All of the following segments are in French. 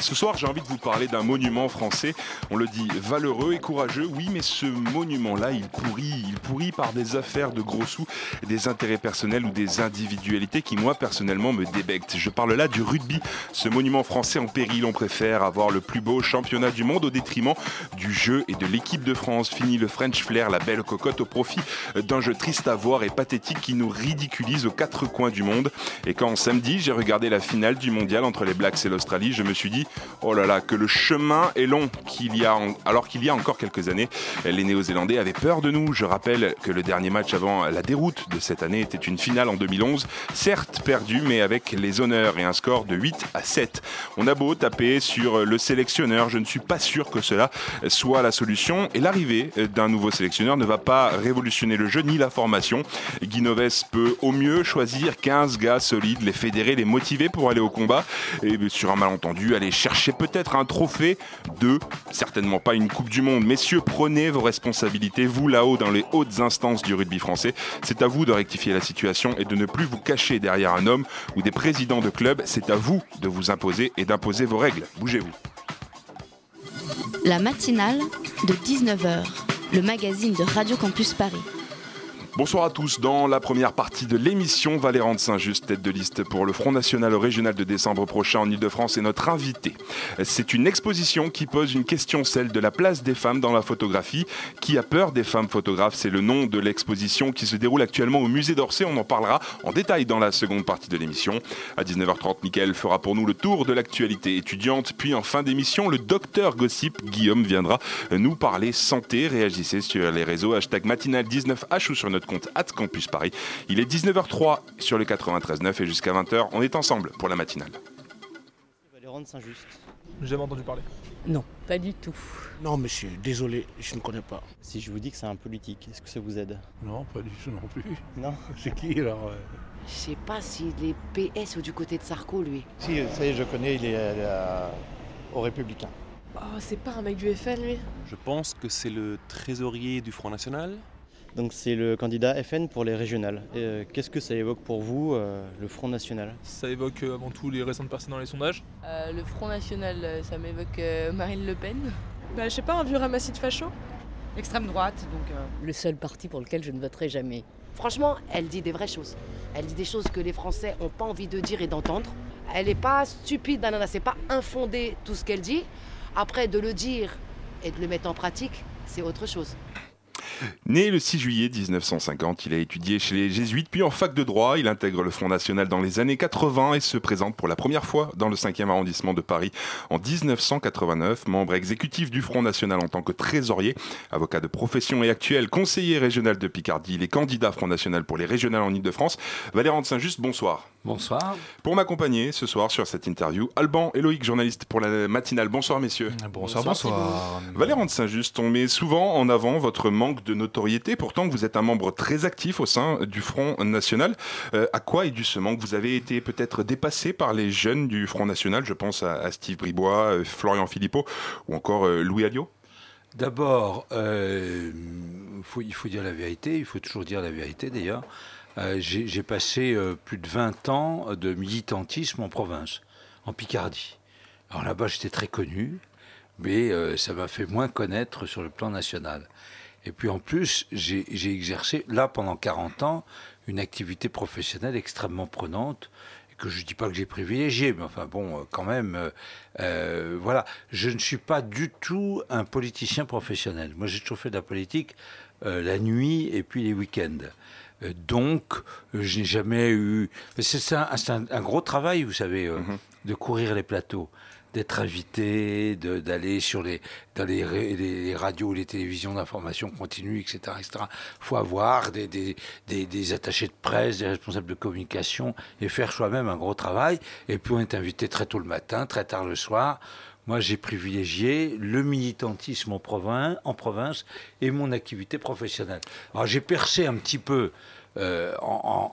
Ce soir, j'ai envie de vous parler d'un monument français. On le dit valeureux et courageux, oui, mais ce monument-là, il pourrit. Il pourrit par des affaires de gros sous, des intérêts personnels ou des individualités qui, moi, personnellement, me débectent. Je parle là du rugby. Ce monument français en péril, on préfère avoir le plus beau championnat du monde au détriment du jeu et de l'équipe de France. Fini le French flair, la belle cocotte au profit d'un jeu triste à voir et pathétique qui nous ridiculise aux quatre coins du monde. Et quand samedi, j'ai regardé la finale du mondial entre les Blacks et l'Australie, je me suis dit, oh là là, que le chemin est long, alors qu'il y a encore quelques années, les Néo-Zélandais avaient peur de nous. Je rappelle que le dernier match avant la déroute de cette année était une finale en 2011, certes perdue, mais avec les honneurs et un score de 8 à 7. On a beau taper sur le sélectionneur, je ne suis pas sûr que cela soit la solution. Et l'arrivée d'un nouveau sélectionneur ne va pas révolutionner le jeu ni la formation. Guinoves peut au mieux choisir 15 gars solides, les fédérer, les motiver pour aller au combat. Et sur un malentendu, aller chercher peut-être un trophée de, certainement pas une Coupe du Monde. Messieurs, prenez vos responsabilités, vous là-haut dans les hautes instances du rugby français. C'est à vous de rectifier la situation et de ne plus vous cacher derrière un homme ou des présidents de clubs. C'est à vous de vous imposer et d'imposer vos règles. Bougez-vous. La matinale de 19h, le magazine de Radio Campus Paris. Bonsoir à tous. Dans la première partie de l'émission, Valéran de Saint-Just, tête de liste pour le Front National au Régional de décembre prochain en Ile-de-France, est notre invité. C'est une exposition qui pose une question, celle de la place des femmes dans la photographie. Qui a peur des femmes photographes? C'est le nom de l'exposition qui se déroule actuellement au musée d'Orsay. On en parlera en détail dans la seconde partie de l'émission. À 19h30, Mickaël fera pour nous le tour de l'actualité étudiante. Puis en fin d'émission, le docteur Gossip, Guillaume, viendra nous parler santé. Réagissez sur les réseaux hashtag matinale19h ou sur notre compte at Campus Paris. Il est 19h03 sur le 93.9 et jusqu'à 20h, on est ensemble pour la matinale. Valéran de Saint-Just. J'ai jamais entendu parler. Non, pas du tout. Non, monsieur, désolé, je ne connais pas. Si je vous dis que c'est un politique, est-ce que ça vous aide? Non, pas du tout non plus. Non? C'est qui alors euh? Je sais pas s'il est PS ou du côté de Sarko, lui. Si, ça y est, je connais, il est euh, au Républicain. Oh, c'est pas un mec du FN, lui? Je pense que c'est le trésorier du Front National. Donc c'est le candidat FN pour les régionales. Euh, Qu'est-ce que ça évoque pour vous, euh, le Front National? Ça évoque euh, avant tout les récentes personnes dans les sondages. Euh, Le Front National, ça m'évoque euh, Marine Le Pen. Bah, je sais pas, un vieux ramassis de facho Extrême droite, donc. euh, Le seul parti pour lequel je ne voterai jamais. Franchement, elle dit des vraies choses. Elle dit des choses que les Français n'ont pas envie de dire et d'entendre. Elle n'est pas stupide, nanana, c'est pas infondé tout ce qu'elle dit. Après, de le dire et de le mettre en pratique, c'est autre chose. Né le 6 juillet 1950, il a étudié chez les Jésuites, puis en fac de droit. Il intègre le Front National dans les années 80 et se présente pour la première fois dans le 5e arrondissement de Paris en 1989. Membre exécutif du Front National en tant que trésorier, avocat de profession et actuel conseiller régional de Picardie, il est candidat Front National pour les régionales en Ile-de-France. Valéran de Saint-Just, bonsoir. Bonsoir. Pour m'accompagner ce soir sur cette interview, Alban et Loïc, journaliste pour la matinale. Bonsoir messieurs. Bonsoir, bonsoir. Valéran de Saint-Just, on met souvent en avant votre manque de notoriété, pourtant vous êtes un membre très actif au sein du Front National. Euh, à quoi est dû ce manque? Vous avez été peut-être dépassé par les jeunes du Front National, je pense à, à Steve Bribois, euh, Florian Philippot ou encore euh, Louis Alliot? D'abord, euh, faut- il faut dire la vérité, il faut toujours dire la vérité d'ailleurs. Euh, J'ai passé euh, plus de 20 ans de militantisme en province, en Picardie. Alors là-bas, j'étais très connu, mais euh, ça m'a fait moins connaître sur le plan national. Et puis en plus, j'ai exercé, là, pendant 40 ans, une activité professionnelle extrêmement prenante, que je ne dis pas que j'ai privilégié, mais enfin bon, quand même, voilà. Je ne suis pas du tout un politicien professionnel. Moi, j'ai toujours fait de la politique la nuit et puis les week-ends. Euh, donc, euh, je n'ai jamais eu. C'est un, un- un gros travail, vous savez, euh, de courir les plateaux, d'être invité, d'aller sur les, dans les, ra- les radios, les télévisions d'information continue, etc. etc. faut avoir des, des, des, des attachés de presse, des responsables de communication et faire soi-même un gros travail. Et puis on est invité très tôt le matin, très tard le soir. Moi, j'ai privilégié le militantisme en province, en province et mon activité professionnelle. Alors, j'ai percé un petit peu euh,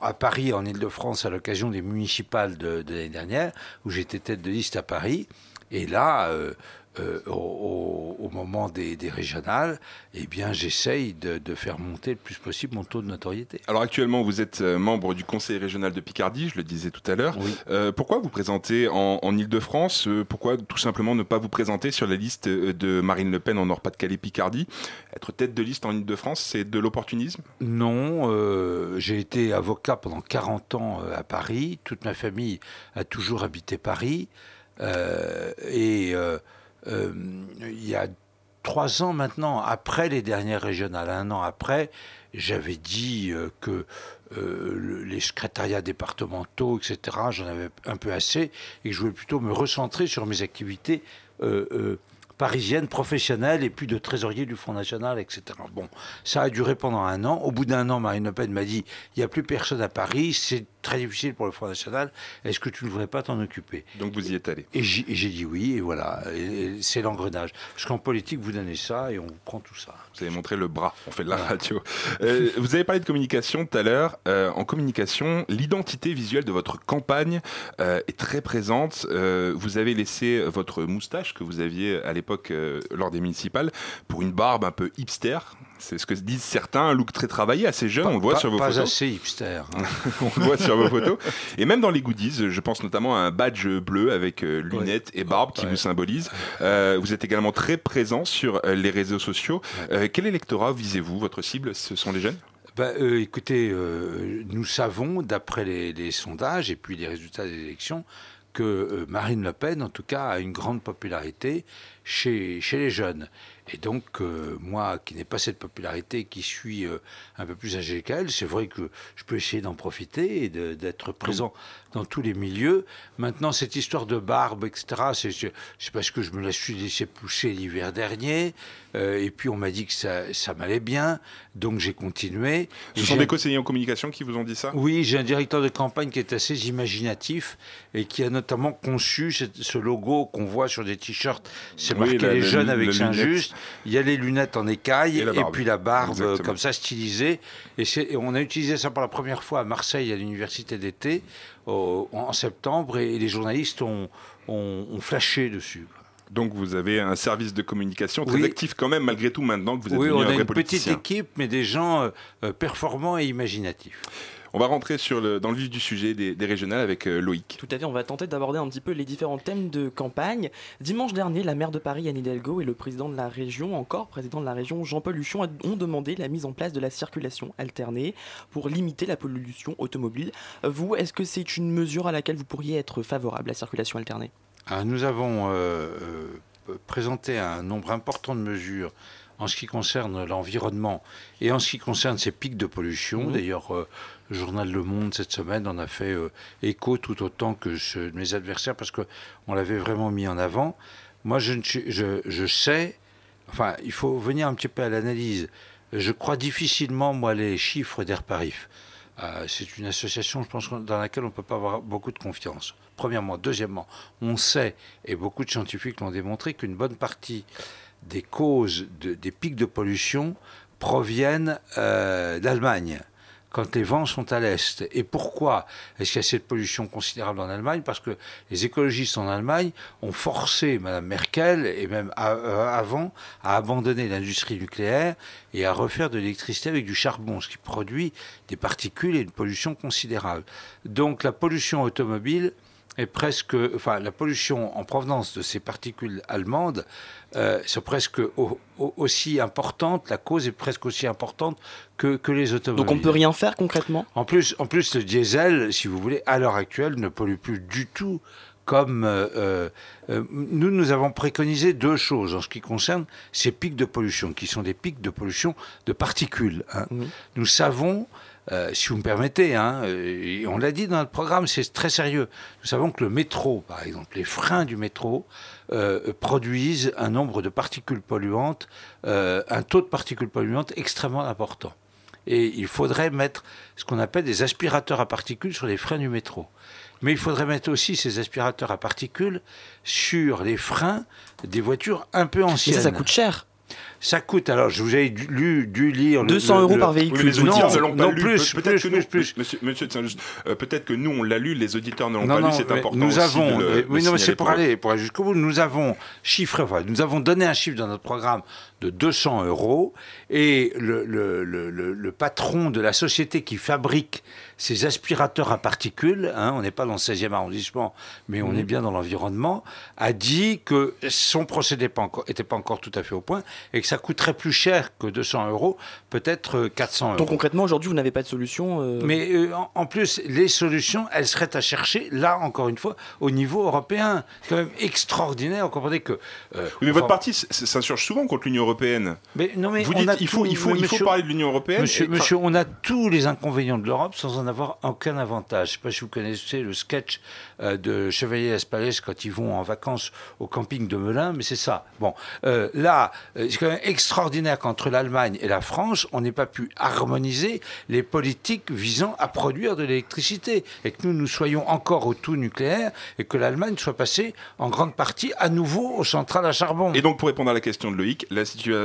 à Paris, en Ile-de-France, à l'occasion des municipales de, de l'année dernière, où j'étais tête de liste à Paris. Et là, euh, euh, au, moment des, des régionales, eh bien, j'essaye de, de faire monter le plus possible mon taux de notoriété. Alors actuellement, vous êtes euh, membre du conseil régional de Picardie, je le disais tout à l'heure. Euh, pourquoi vous présentez en, en Ile-de-France Pourquoi tout simplement ne pas vous présenter sur la liste de Marine Le Pen en Nord-Pas-de-Calais-Picardie Être tête de liste en Ile-de-France, c'est de l'opportunisme? Non, euh, j'ai été avocat pendant 40 ans à Paris. Toute ma famille a toujours habité Paris. Et il y a trois ans maintenant, après les dernières régionales, un an après, j'avais dit euh, que euh, le- les secrétariats départementaux, etc., j'en avais un peu assez et que je voulais plutôt me recentrer sur mes activités euh, parisiennes, professionnelles et puis de trésorier du Front National, etc. Bon, ça a duré pendant un an. Au bout d'un an, Marine Le Pen m'a dit il n'y a plus personne à Paris, c'est très difficile pour le Front National, est-ce que tu ne voudrais pas t'en occuper? Donc vous y êtes allé Et j'ai dit oui, et voilà, c'est l'engrenage. Parce qu'en politique, vous donnez ça et on vous prend tout ça. Vous avez montré le bras, on fait de la radio. Euh, vous avez parlé de communication tout à l'heure. Euh, en communication, l'identité visuelle de votre campagne euh, est très présente. Vous avez laissé votre moustache que vous aviez à l'époque lors des municipales pour une barbe un peu hipster. C'est ce que disent certains, un look très travaillé, assez jeune, on le voit pas- sur vos pas photos. assez hipster. hein. on le voit sur vos photos. Et même dans les goodies, je pense notamment à un badge bleu avec euh, lunettes et barbe qui vous symbolise. Euh, vous êtes également très présent sur euh, les réseaux sociaux. Quel électorat visez-vous? Votre cible, ce sont les jeunes? Euh, écoutez, euh, nous savons, d'après les, les sondages et puis les résultats des élections, que Marine Le Pen, en tout cas, a une grande popularité chez, chez les jeunes. Et donc, euh, moi, qui n'ai pas cette popularité, qui suis euh, un peu plus âgé qu'elle, c'est vrai que je peux essayer d'en profiter et d'être présent dans tous les milieux. Maintenant, cette histoire de barbe, etc., c'est- parce que je me la suis laissé pousser l'hiver dernier. euh, et puis, on m'a dit que ça, ça m'allait bien. Donc, j'ai continué. Ce sont des conseillers en communication qui vous ont dit ça? Oui, j'ai un directeur de campagne qui est assez imaginatif et qui a notamment conçu cette- ce logo qu'on voit sur des t-shirts. C'est Oui, marqué la- les la- jeunes la avec. Saint-Just. Il y a les lunettes en écaille Et puis la barbe euh, Exactement. comme ça stylisée. Et on a utilisé ça pour la première fois à Marseille à l'université d'été au- en septembre et, les journalistes ont, ont- ont flashé dessus. Donc vous avez un service de communication très Oui. actif quand même, malgré tout maintenant que vous êtes Oui, devenu on un a vrai une petite équipe, mais des gens euh, euh, performants et imaginatifs. On va rentrer sur le, dans le vif du sujet des, des régionales avec euh, Loïc. Tout à fait, on va tenter d'aborder un petit peu les différents thèmes de campagne. Dimanche dernier, la maire de Paris, Anne Hidalgo, et le président de la région, encore président de la région, Jean-Paul Huchon, a- ont demandé la mise en place de la circulation alternée pour limiter la pollution automobile. Vous, est-ce que c'est une mesure à laquelle vous pourriez être favorable, la circulation alternée? Alors, nous avons euh, euh, présenté un nombre important de mesures en ce qui concerne l'environnement et en ce qui concerne ces pics de pollution. Mhm. D'ailleurs, euh, le journal Le Monde, cette semaine, en a fait euh, écho tout autant que mes adversaires parce qu'on l'avait vraiment mis en avant. Moi, je, sais, enfin, il faut venir un petit peu à l'analyse. Je crois difficilement, moi, les chiffres d'Airparif. Euh, c'est une association, je pense, dans laquelle on ne peut pas avoir beaucoup de confiance. Premièrement. Deuxièmement, on sait, et beaucoup de scientifiques l'ont démontré, qu'une bonne partie des causes de- des pics de pollution proviennent euh, d'Allemagne quand les vents sont à l'est. Et pourquoi est-ce qu'il y a cette pollution considérable en Allemagne? Parce que les écologistes en Allemagne ont forcé Mme Merkel, et même a- euh, avant, à abandonner l'industrie nucléaire et à refaire de l'électricité avec du charbon, ce qui produit des particules et une pollution considérable. Donc la pollution automobile est presque, enfin la pollution en provenance de ces particules allemandes, euh, presque au- au- aussi importante, la cause est presque aussi importante que, que les automobiles. Donc on ne peut rien faire concrètement? En plus, en plus, le diesel, si vous voulez, à l'heure actuelle, ne pollue plus du tout comme euh, euh, euh, nous, nous avons préconisé deux choses en ce qui concerne ces pics de pollution, qui sont des pics de pollution de particules. hein. Nous savons euh, si vous me permettez, hein, euh, et on l'a dit dans notre programme, c'est très sérieux. Nous savons que le métro, par exemple, les freins du métro euh, produisent un nombre de particules polluantes, euh, un taux de particules polluantes extrêmement important. Et il faudrait mettre ce qu'on appelle des aspirateurs à particules sur les freins du métro. Mais il faudrait mettre aussi ces aspirateurs à particules sur les freins des voitures un peu anciennes. Mais ça, ça coûte cher. Ça coûte, alors je vous ai dû, lu- dû lire... le- 200 le- euros le- par véhicule. Oui, les Non, auditeurs ne l'ont pas non, lu. plus, Pe- peut-être plus, que nous, plus. Monsieur, monsieur euh, peut-être que nous on l'a lu, les auditeurs ne l'ont Non, pas non, lu. C'est important. Nous aussi avons, de le- oui, non, mais c'est pour eux. aller, pour aller jusqu'au bout. Nous avons chiffré, enfin, nous avons donné un chiffre dans notre programme de 200 euros et le, le, le, le- le patron de la société qui fabrique ces aspirateurs à particules, hein, on n'est pas dans le 16e arrondissement, mais on Mhm. est bien dans l'environnement, a dit que son procédé n'était pas, encore- était pas encore tout à fait au point et que ça coûterait plus cher que 200 euros, peut-être euh, 400 euros. Donc concrètement, aujourd'hui, vous n'avez pas de solution. euh, Mais euh, en, en plus, les solutions, elles seraient à chercher, là, encore une fois, au niveau européen. C'est quand même extraordinaire. Vous comprenez que. euh, Oui, mais votre parti s'insurge souvent contre l'Union européenne. Mais non, mais Vous dites il faut, tout- il faut, il faut parler de l'Union européenne. Monsieur, et- monsieur, on a tous les inconvénients de l'Europe sans en avoir aucun avantage. Je ne sais pas si vous connaissez le sketch euh, de Chevalier Espalès quand ils vont en vacances au camping de Melun, mais c'est ça. Bon, euh, là, euh, c'est quand même extraordinaire qu'entre l'Allemagne et la France, on n'ait pas pu harmoniser les politiques visant à produire de l'électricité et que nous, nous soyons encore au tout nucléaire et que l'Allemagne soit passée en grande partie à nouveau aux centrales à charbon. Et donc, pour répondre à la question de Loïc, la,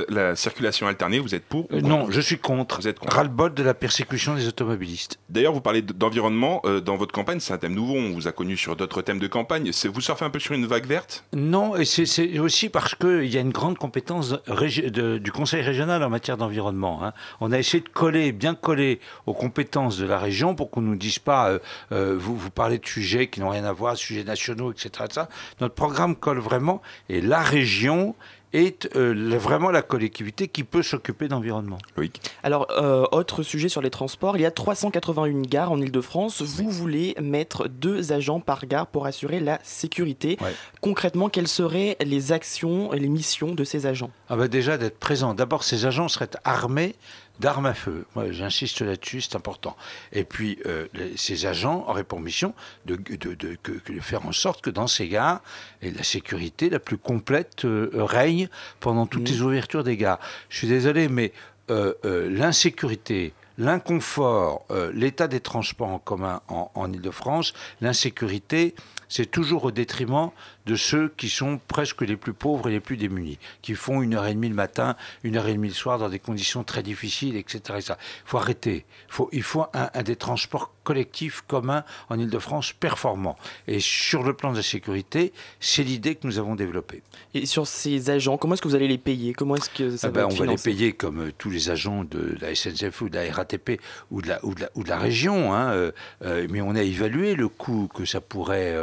la circulation alternée, vous êtes pour ou Euh, non, je suis contre. Vous êtes contre. Ras-le-bol de la persécution des automobilistes. D'ailleurs, vous parlez d'environnement euh, dans votre campagne, c'est un thème nouveau, on vous a connu sur d'autres thèmes de campagne. Vous surfez un peu sur une vague verte? Non, et c'est- aussi parce qu'il y a une grande compétence de- du Conseil régional en matière d'environnement. hein. On a essayé de coller, bien coller aux compétences de la région pour qu'on ne nous dise pas, euh, vous, vous parlez de sujets qui n'ont rien à voir, sujets nationaux, etc. Ça. Notre programme colle vraiment, et la région est euh, vraiment la collectivité qui peut s'occuper d'environnement. Loïc Alors, euh, autre sujet sur les transports, il y a 381 gares en Ile-de-France. Vous voulez mettre deux agents par gare pour assurer la sécurité. Ouais. Concrètement, quelles seraient les actions et les missions de ces agents? Ah bah déjà d'être présent. D'abord, ces agents seraient armés d'armes à feu. Moi, j'insiste là-dessus, c'est important. Et puis, euh, les- ces agents auraient pour mission de, de- de- que- que de faire en sorte que dans ces gares, et la sécurité la plus complète euh, règne pendant toutes les ouvertures des gares. Je suis désolé, mais euh, euh, l'insécurité, l'inconfort, euh, l'état des transports en commun en, en Ile-de-France, l'insécurité, c'est toujours au détriment de ceux qui sont presque les plus pauvres et les plus démunis, qui font une heure et demie le matin, une heure et demie le soir dans des conditions très difficiles, etc. Il faut arrêter. Il faut, un des transports collectifs communs en Ile-de-France performants. Et sur le plan de la sécurité, c'est l'idée que nous avons développée. Et sur ces agents, comment est-ce que vous allez les payer? Comment est-ce que ça Ah va ben, être on va les payer comme euh, tous les agents de la SNCF ou de la RATP ou de la, ou de la, ou de la région, hein, euh, euh, mais on a évalué le coût que ça pourrait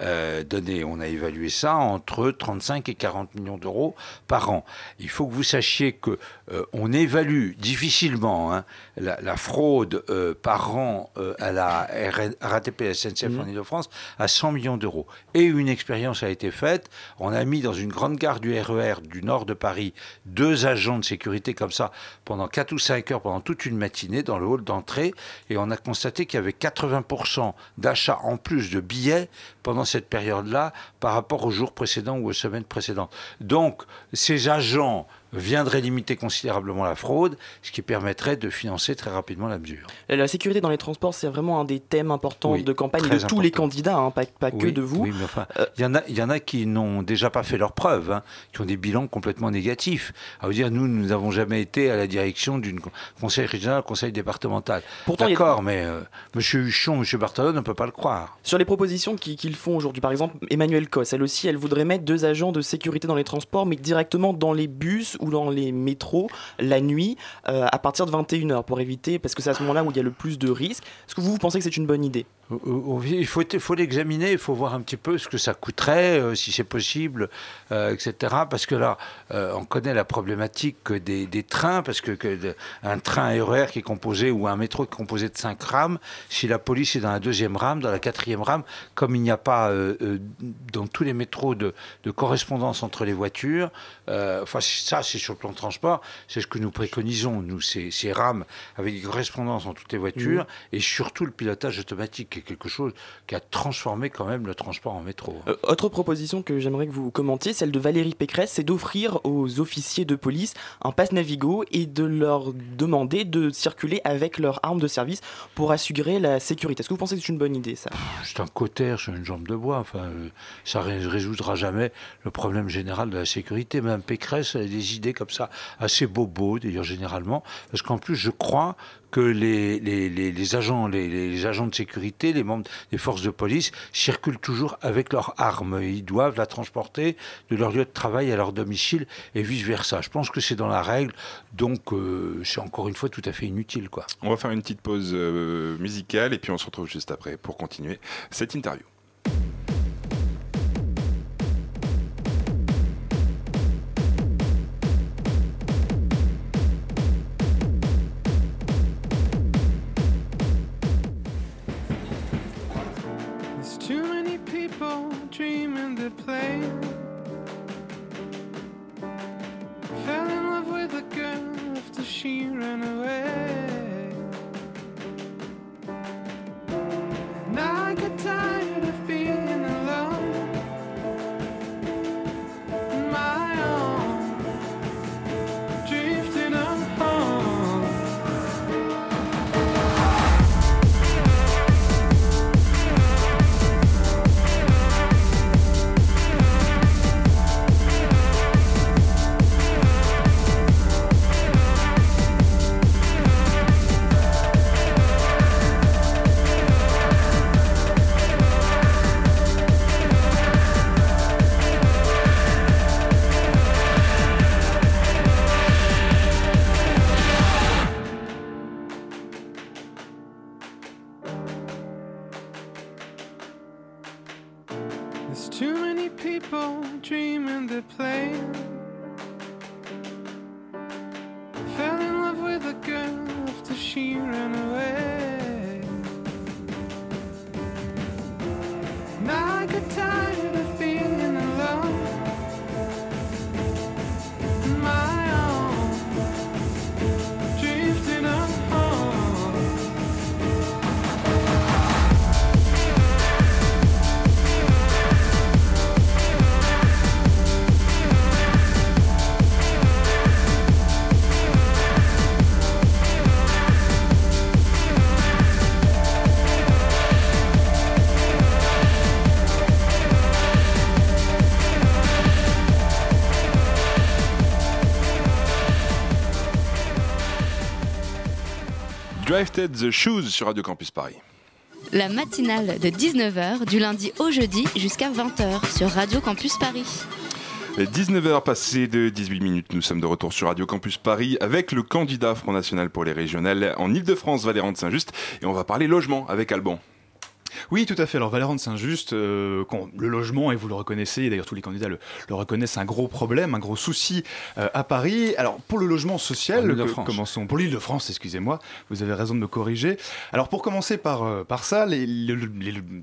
euh, donner. On a évalué ça entre 35 et 40 millions d'euros par an. Il faut que vous sachiez que on évalue difficilement hein, la, la fraude par an à la RATP SNCF Mhm. en Ile-de-France à 100 millions d'euros. Et une expérience a été faite. On a mis dans une grande gare du RER du nord de Paris deux agents de sécurité comme ça pendant 4 ou 5 heures, pendant toute une matinée dans le hall d'entrée. Et on a constaté qu'il y avait 80% d'achats en plus de billets pendant cette période-là par rapport aux jours précédents ou aux semaines précédentes. Donc, ces agents viendraient limiter considérablement la fraude, ce qui permettrait de financer très rapidement la mesure. La sécurité dans les transports, c'est vraiment un des thèmes importants Oui, de campagne de tous les candidats, hein, pas, pas que de vous. Euh, Oui, mais enfin, il y en a, il y en a qui n'ont déjà pas fait leurs preuves, hein, qui ont des bilans complètement négatifs. À vous dire, nous, nous n'avons jamais été à la direction d'une con- conseil régional, conseil départemental. Pourtant, a- D'accord, mais euh, Monsieur Huchon, Monsieur Barthelon, on ne peut pas le croire. Sur les propositions qui- qu'ils font aujourd'hui, par exemple, Emmanuel Cos, elle aussi, elle voudrait mettre deux agents de sécurité dans les transports, mais directement dans les bus ou dans les métros la nuit euh, à partir de 21h pour éviter, parce que c'est à ce moment-là où il y a le plus de risques. Est-ce que vous, vous pensez que c'est une bonne idée? Il faut, faut l'examiner, il faut voir un petit peu ce que ça coûterait, euh, si c'est possible, euh, etc. Parce que là, euh, on connaît la problématique des, des trains, parce que, que, un train RER qui est composé, ou un métro qui est composé de cinq rames, si la police est dans la deuxième rame, dans la quatrième rame, comme il n'y a pas dans tous les métros de, de, correspondance entre les voitures, enfin ça c'est sur le plan de transport, c'est ce que nous préconisons, nous, ces, ces rames avec des correspondances entre toutes les voitures, mmh. et surtout le pilotage automatique quelque chose qui a transformé quand même le transport en métro. Euh, autre proposition que j'aimerais que vous commentiez, celle de Valérie Pécresse, c'est d'offrir aux officiers de police un passe Navigo et de leur demander de circuler avec leur arme de service pour assurer la sécurité. Est-ce que vous pensez que c'est une bonne idée ça? C'est un cotère sur une jambe de bois. Enfin, euh, ça ne résoudra jamais le problème général de la sécurité. Même Pécresse a des idées comme ça, assez bobo d'ailleurs généralement, parce qu'en plus je crois que les, les, les, agents, les, agents de sécurité, les membres des forces de police circulent toujours avec leurs armes. Ils doivent la transporter de leur lieu de travail à leur domicile et vice-versa. Je pense que c'est dans la règle, donc euh, c'est encore une fois tout à fait inutile. Quoi. On va faire une petite pause euh, musicale et puis on se retrouve juste après pour continuer cette interview. away. Drifted the Shoes sur Radio Campus Paris. La matinale de 19h du lundi au jeudi jusqu'à 20h sur Radio Campus Paris. 19h passées de 18 minutes, nous sommes de retour sur Radio Campus Paris avec le candidat Front National pour les régionales en Ile-de-France, Valérant de Saint-Just, et on va parler logement avec Alban. Oui, tout à fait. Alors Valérant de Saint-Just, euh, le logement, et vous le reconnaissez, d'ailleurs tous les candidats le, reconnaissent, un gros problème, un gros souci euh, à Paris. Alors pour le logement social, commençons pour l'île de France, excusez-moi, vous avez raison de me corriger. Alors pour commencer par, euh, par ça, les,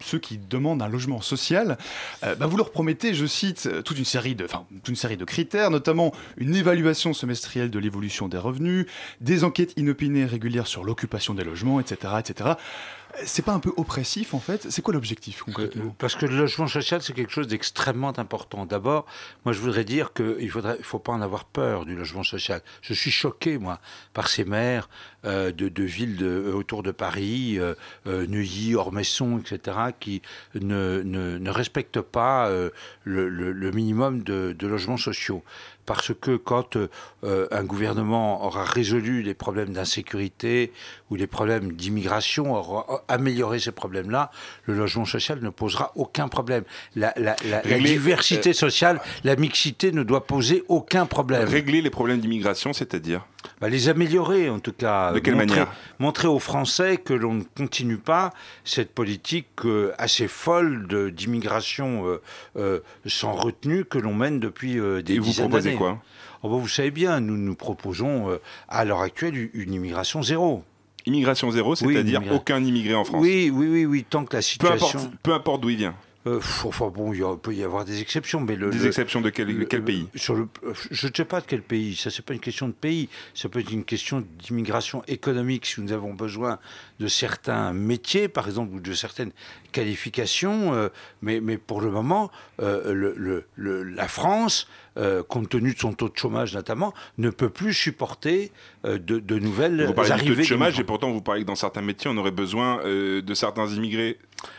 ceux qui demandent un logement social, bah, vous leur promettez, je cite, toute une série de, toute une série de critères, notamment une évaluation semestrielle de l'évolution des revenus, des enquêtes inopinées régulières sur l'occupation des logements, etc., etc. C'est pas un peu oppressif en fait C'est quoi l'objectif concrètement? euh, Parce que le logement social c'est quelque chose d'extrêmement important. D'abord, moi je voudrais dire qu'il ne faut pas en avoir peur du logement social. Je suis choqué moi par ces maires euh, de, villes euh, autour de Paris, Neuilly, Ormesson, etc., qui ne, respectent pas le, minimum de, de logements sociaux parce que quand euh, un gouvernement aura résolu les problèmes d'insécurité ou les problèmes d'immigration, aura amélioré ces problèmes-là, le logement social ne posera aucun problème. La, diversité euh, sociale, la mixité ne doit poser aucun problème. Régler les problèmes d'immigration, c'est-à-dire? Bah, les améliorer en tout cas. De quelle montrer, manière? Montrer aux Français que l'on ne continue pas cette politique euh, assez folle d'immigration euh, euh, sans retenue que l'on mène depuis des Et vous dizaines proposez d'années. quoi? Oh, bah, Vous savez bien, nous nous proposons à l'heure actuelle une- immigration zéro. Immigration zéro, Oui, c'est-à-dire aucun immigré en France. Oui, oui, oui, oui, tant que la Peu situation... importe, peu importe d'où il vient. Euh, enfin bon, il peut y avoir des exceptions, mais le, Des le- exceptions de quel, le- quel pays sur le, Je ne sais pas de quel pays. Ça, c'est pas une question de pays. Ça peut être une question d'immigration économique. Si nous avons besoin de certains métiers, par exemple, ou de certaines qualifications, euh, mais, mais pour le moment, euh, la France, compte tenu de son taux de chômage notamment, ne peut plus supporter de, de nouvelles Vous parlez du taux arrivées de chômage et pourtant vous parlez que dans certains métiers on aurait besoin de certains immigrés.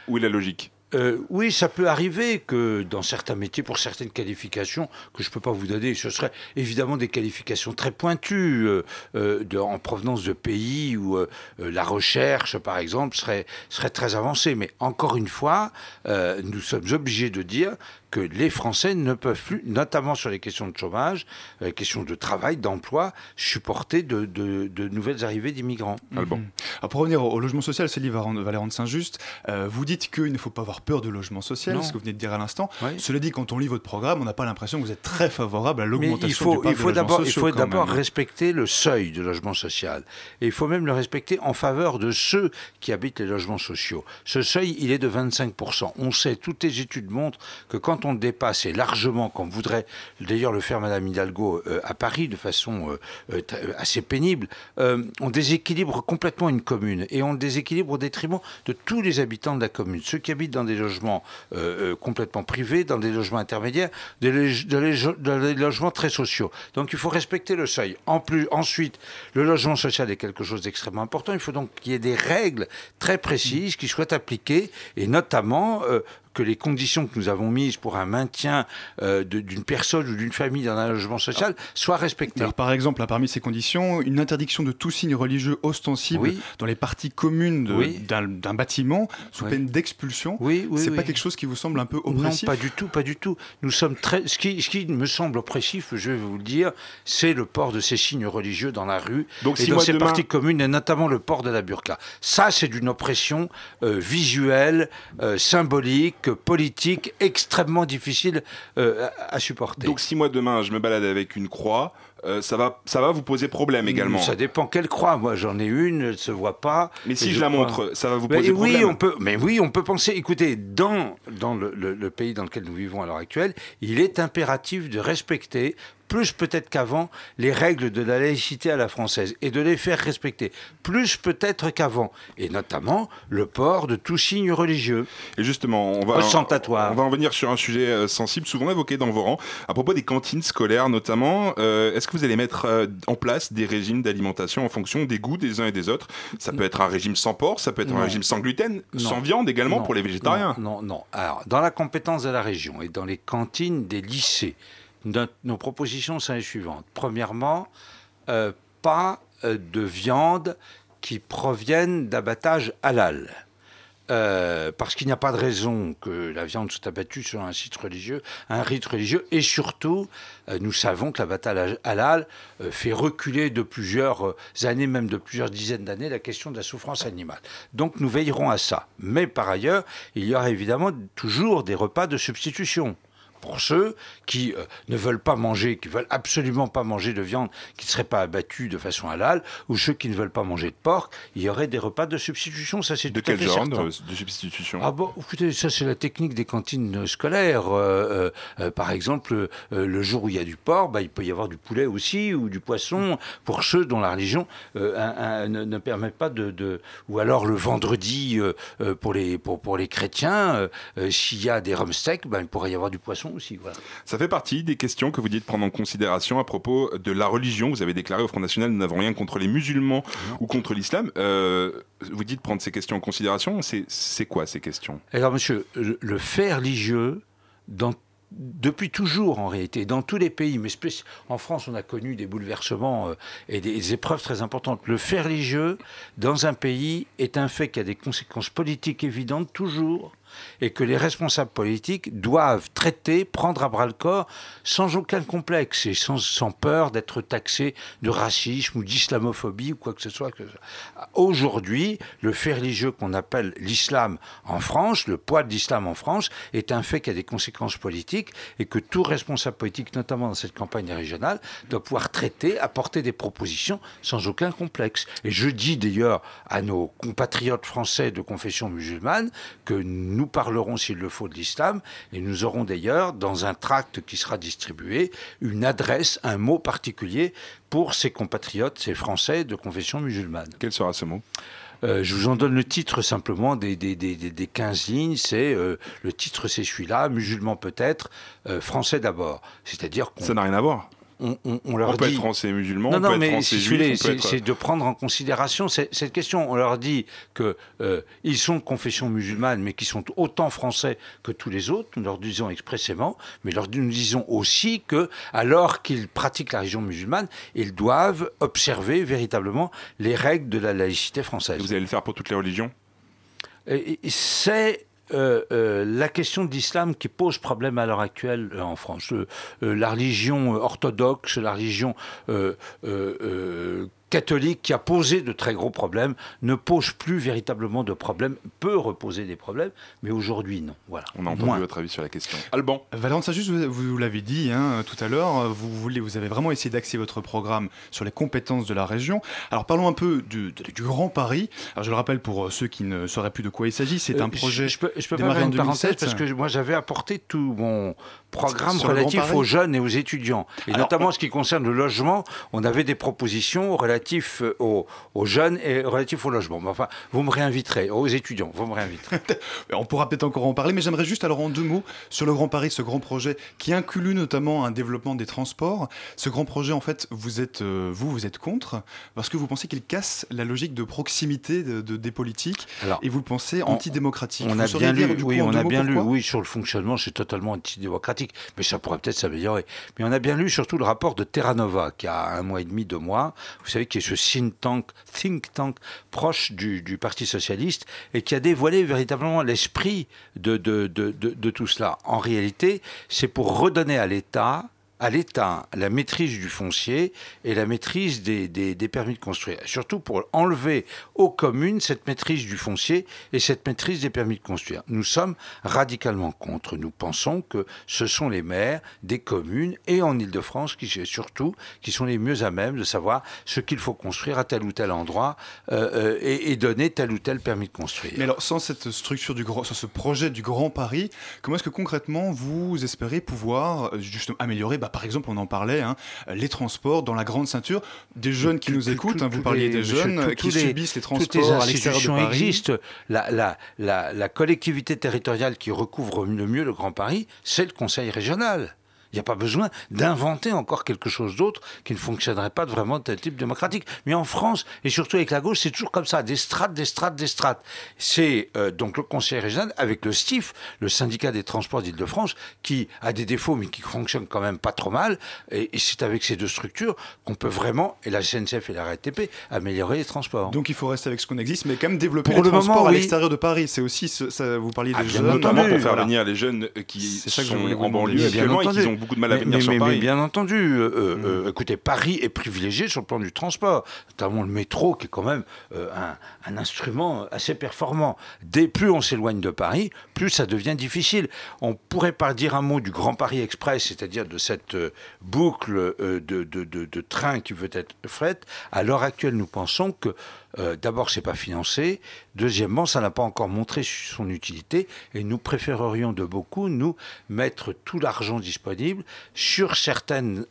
Où est la logique? Euh, oui, ça peut arriver que dans certains métiers, pour certaines qualifications que je ne peux pas vous donner, ce seraient évidemment des qualifications très pointues euh, euh, en provenance de pays où la recherche, par exemple, serait, serait très avancée. Mais encore une fois, nous sommes obligés de dire que les Français ne peuvent plus, notamment sur les questions de chômage, euh, les questions de travail, d'emploi, supporter de, de- de nouvelles arrivées d'immigrants. Mhm. Alors pour revenir au, au logement social, Céline Valéran Valéran de Saint-Just, euh, vous dites qu'il ne faut pas avoir peur de logement social, Non. ce que vous venez de dire à l'instant. Cela dit, quand on lit votre programme, on n'a pas l'impression que vous êtes très favorable à l'augmentation du parc il faut d'abord, il faut d'abord respecter le seuil de logement social. Et il faut même le respecter en faveur de ceux qui habitent les logements sociaux. Ce seuil, il est de 25%. On sait, toutes les études montrent que quand on dépasse, et largement, comme voudrait d'ailleurs le faire Madame Hidalgo euh, à Paris de façon euh, euh, assez pénible, on déséquilibre complètement une commune. Et on déséquilibre au détriment de tous les habitants de la commune. Ceux qui habitent dans des logements complètement privés, dans des logements intermédiaires, dans des logements très sociaux. Donc il faut respecter le seuil. Ensuite, le logement social est quelque chose d'extrêmement important. Il faut donc qu'il y ait des règles très précises qui soient appliquées, et notamment que les conditions que nous avons mises pour un maintien euh, d'une personne ou d'une famille dans un logement social soient respectées. Alors, par exemple, parmi ces conditions, une interdiction de tout signe religieux ostensible Oui. dans les parties communes Oui. d'un bâtiment sous Oui. peine d'expulsion. Oui, c'est pas quelque chose qui vous semble un peu oppressif? Non, pas du tout, pas du tout. Nous sommes très. Ce qui, ce qui me semble oppressif, je vais vous le dire, c'est le port de ces signes religieux dans la rue Donc, et si dans ces demain- parties communes, et notamment le port de la burqa. Ça, c'est d'une oppression euh, visuelle, euh, symbolique, politique, extrêmement difficile euh, à, supporter. Donc si moi demain je me balade avec une croix, euh, ça, va, ça va vous poser problème également. Ça dépend quelle croix. Moi, j'en ai une, elle se voit pas. Mais si je la crois- montre, ça va vous Mais poser oui, problème on peut. Mais oui, on peut penser. Écoutez, dans dans le, le- le pays dans lequel nous vivons à l'heure actuelle, il est impératif de respecter plus peut-être qu'avant les règles de la laïcité à la française et de les faire respecter plus peut-être qu'avant et notamment le port de tout signe religieux. Et justement, on va, on va en venir sur un sujet euh, sensible, souvent évoqué dans vos rangs, à propos des cantines scolaires notamment. Euh, Est-ce que vous allez mettre euh, en place des régimes d'alimentation en fonction des goûts des uns et des autres? Ça peut être un régime sans porc, ça peut être Non. un régime sans gluten, Non. sans viande également Non, pour les végétariens. Non, non, non. Alors, dans la compétence de la région et dans les cantines des lycées, nos propositions sont les suivantes. Premièrement, euh, pas euh, de viande qui proviennent d'abattage halal. Euh, parce qu'il n'y a pas de raison que la viande soit abattue sur un site religieux, un rite religieux, et surtout, nous savons que l'abattage halal fait reculer de plusieurs années, même de plusieurs dizaines d'années, la question de la souffrance animale. Donc nous veillerons à ça. Mais par ailleurs, il y aura évidemment toujours des repas de substitution pour ceux qui euh, ne veulent pas manger, qui veulent absolument pas manger de viande qui ne serait pas abattue de façon halal, ou ceux qui ne veulent pas manger de porc, il y aurait des repas de substitution, ça c'est De tout à quel fait genre certain. de, substitution? Ah bon, écoutez, ça c'est la technique des cantines scolaires. Euh, euh, euh, par exemple, le jour où il y a du porc, bah, il peut y avoir du poulet aussi ou du poisson pour ceux dont la religion un- un- ne, ne permet pas de, de- Ou alors le vendredi pour, les, pour, pour les chrétiens, s'il y a des rumsteaks, bah, il pourrait y avoir du poisson aussi. Voilà. Ça fait partie des questions que vous dites prendre en considération à propos de la religion. Vous avez déclaré au Front National, nous n'avons rien contre les musulmans ou contre l'islam. Euh, vous dites prendre ces questions en considération. C'est quoi ces questions? Alors, monsieur, le, fait religieux, dans, depuis toujours en réalité, dans tous les pays, mais en France, on a connu des bouleversements euh, et des épreuves très importantes. Le fait religieux, dans un pays, est un fait qui a des conséquences politiques évidentes, toujours, et que les responsables politiques doivent traiter, prendre à bras le corps sans aucun complexe et sans, peur d'être taxés de racisme ou d'islamophobie ou quoi que ce soit. Aujourd'hui, le fait religieux qu'on appelle l'islam en France, le poids de l'islam en France, est un fait qui a des conséquences politiques et que tout responsable politique, notamment dans cette campagne régionale, doit pouvoir traiter, apporter des propositions sans aucun complexe. Et je dis d'ailleurs à nos compatriotes français de confession musulmane que nous parlerons s'il le faut de l'islam et nous aurons d'ailleurs dans un tract qui sera distribué une adresse, un mot particulier pour ces compatriotes, ces Français de confession musulmane. Quel sera ce mot? Euh, je vous en donne le titre simplement des, des, des, des 15 lignes. C'est euh, le titre, c'est celui-là, musulman peut-être, euh, français d'abord. C'est-à-dire ça n'a rien à voir on, on, on, leur on peut dit... être français musulman, non, on non, peut mais être français si juif, c'est être... de prendre en considération cette, cette, question. On leur dit que euh, ils sont de confession musulmane, mais qui sont autant français que tous les autres. Nous leur disons expressément, mais leur, nous disons aussi que, alors qu'ils pratiquent la religion musulmane, ils doivent observer véritablement les règles de la laïcité française. Et vous allez le faire pour toutes les religions? C'est euh, euh, la question de l'islam qui pose problème à l'heure actuelle euh, en France. la religion orthodoxe, la religion catholique qui a posé de très gros problèmes ne pose plus véritablement de problèmes, peut reposer des problèmes, mais aujourd'hui non. Voilà. On a entendu Moins. votre avis sur la question. Alban. Valente Saint-Just, vous, vous l'avez dit hein, tout à l'heure, vous, voulez, vous avez vraiment essayé d'axer votre programme sur les compétences de la région. Alors parlons un peu du, du, du Grand Paris. Alors je le rappelle pour ceux qui ne sauraient plus de quoi il s'agit, c'est Euh, un projet. Je, je peux, je peux démarré faire une parenthèse 2007. parce que moi j'avais apporté tout mon programme relatif aux jeunes et aux étudiants. Et Alors, notamment en ce qui concerne le logement, on avait des propositions relatives aux, aux jeunes et relatives au logement. Enfin, vous me réinviterez, aux étudiants, vous me réinviterez. On pourra peut-être encore en parler, mais j'aimerais juste alors en deux mots sur le Grand Paris, ce grand projet qui inclut notamment un développement des transports. Ce grand projet, en fait, vous êtes euh, vous, vous êtes contre parce que vous pensez qu'il casse la logique de proximité de, de- des politiques Alors, et vous le pensez antidémocratique. On a bien lu, oui, coup, on a bien lu, oui, sur le fonctionnement, c'est totalement antidémocratique, mais ça pourrait peut-être s'améliorer. Mais on a bien lu surtout le rapport de Terra Nova, qui a un mois et demi, deux mois, vous savez, qui est ce think tank, proche du, Parti Socialiste, et qui a dévoilé véritablement l'esprit de tout cela. En réalité, c'est pour redonner à l'État à l'État la maîtrise du foncier et la maîtrise des, des, permis de construire. Surtout pour enlever aux communes cette maîtrise du foncier et cette maîtrise des permis de construire. Nous sommes radicalement contre. Nous pensons que ce sont les maires des communes et en Ile-de-France qui surtout qui sont les mieux à même de savoir ce qu'il faut construire à tel ou tel endroit euh, euh, et, et donner tel ou tel permis de construire. Mais alors, sans cette structure du grand, sans ce projet du Grand Paris, comment est-ce que concrètement vous espérez pouvoir euh, justement améliorer, bah, par exemple, on en parlait, hein, les transports dans la grande ceinture, des jeunes qui nous écoutent, hein, vous parliez des jeunes euh, qui les- subissent les transports les à l'extérieur de institutions Paris. existent. La, la, la, la collectivité territoriale qui recouvre le mieux le Grand Paris, c'est le Conseil régional. Il n'y a pas besoin d'inventer encore quelque chose d'autre qui ne fonctionnerait pas de vraiment de tel type démocratique. Mais en France, et surtout avec la gauche, c'est toujours comme ça, des strates, des strates, des strates. C'est euh, donc le Conseil régional avec le STIF, le syndicat des transports d'Île-de-France, qui a des défauts mais qui fonctionne quand même pas trop mal. Et, et c'est avec ces deux structures qu'on peut vraiment, et la SNCF et la RATP, améliorer les transports. Donc il faut rester avec ce qu'on existe, mais quand même développer Pour les le moment, transports à oui. l'extérieur de Paris. C'est aussi, ce- ça, vous parliez des Ah, bien jeunes, Notamment pour faire Voilà. venir les jeunes qui C'est ça que je sont vous en banlieue actuellement et entendu. qui ont beaucoup de mal à Mais- venir mais, sur mais- Paris. bien entendu, euh, euh, euh, écoutez, Paris est privilégié sur le plan du transport, notamment le métro, qui est quand même euh, un, un instrument assez performant. Dès plus on s'éloigne de Paris, plus ça devient difficile. On pourrait pas dire un mot du Grand Paris Express, c'est-à-dire de cette boucle de, de, de, de train qui veut être faite. À l'heure actuelle, nous pensons que euh, d'abord, c'est pas financé. Deuxièmement, ça n'a pas encore montré son utilité. Et nous préférerions de beaucoup, nous, mettre tout l'argent disponible sur certains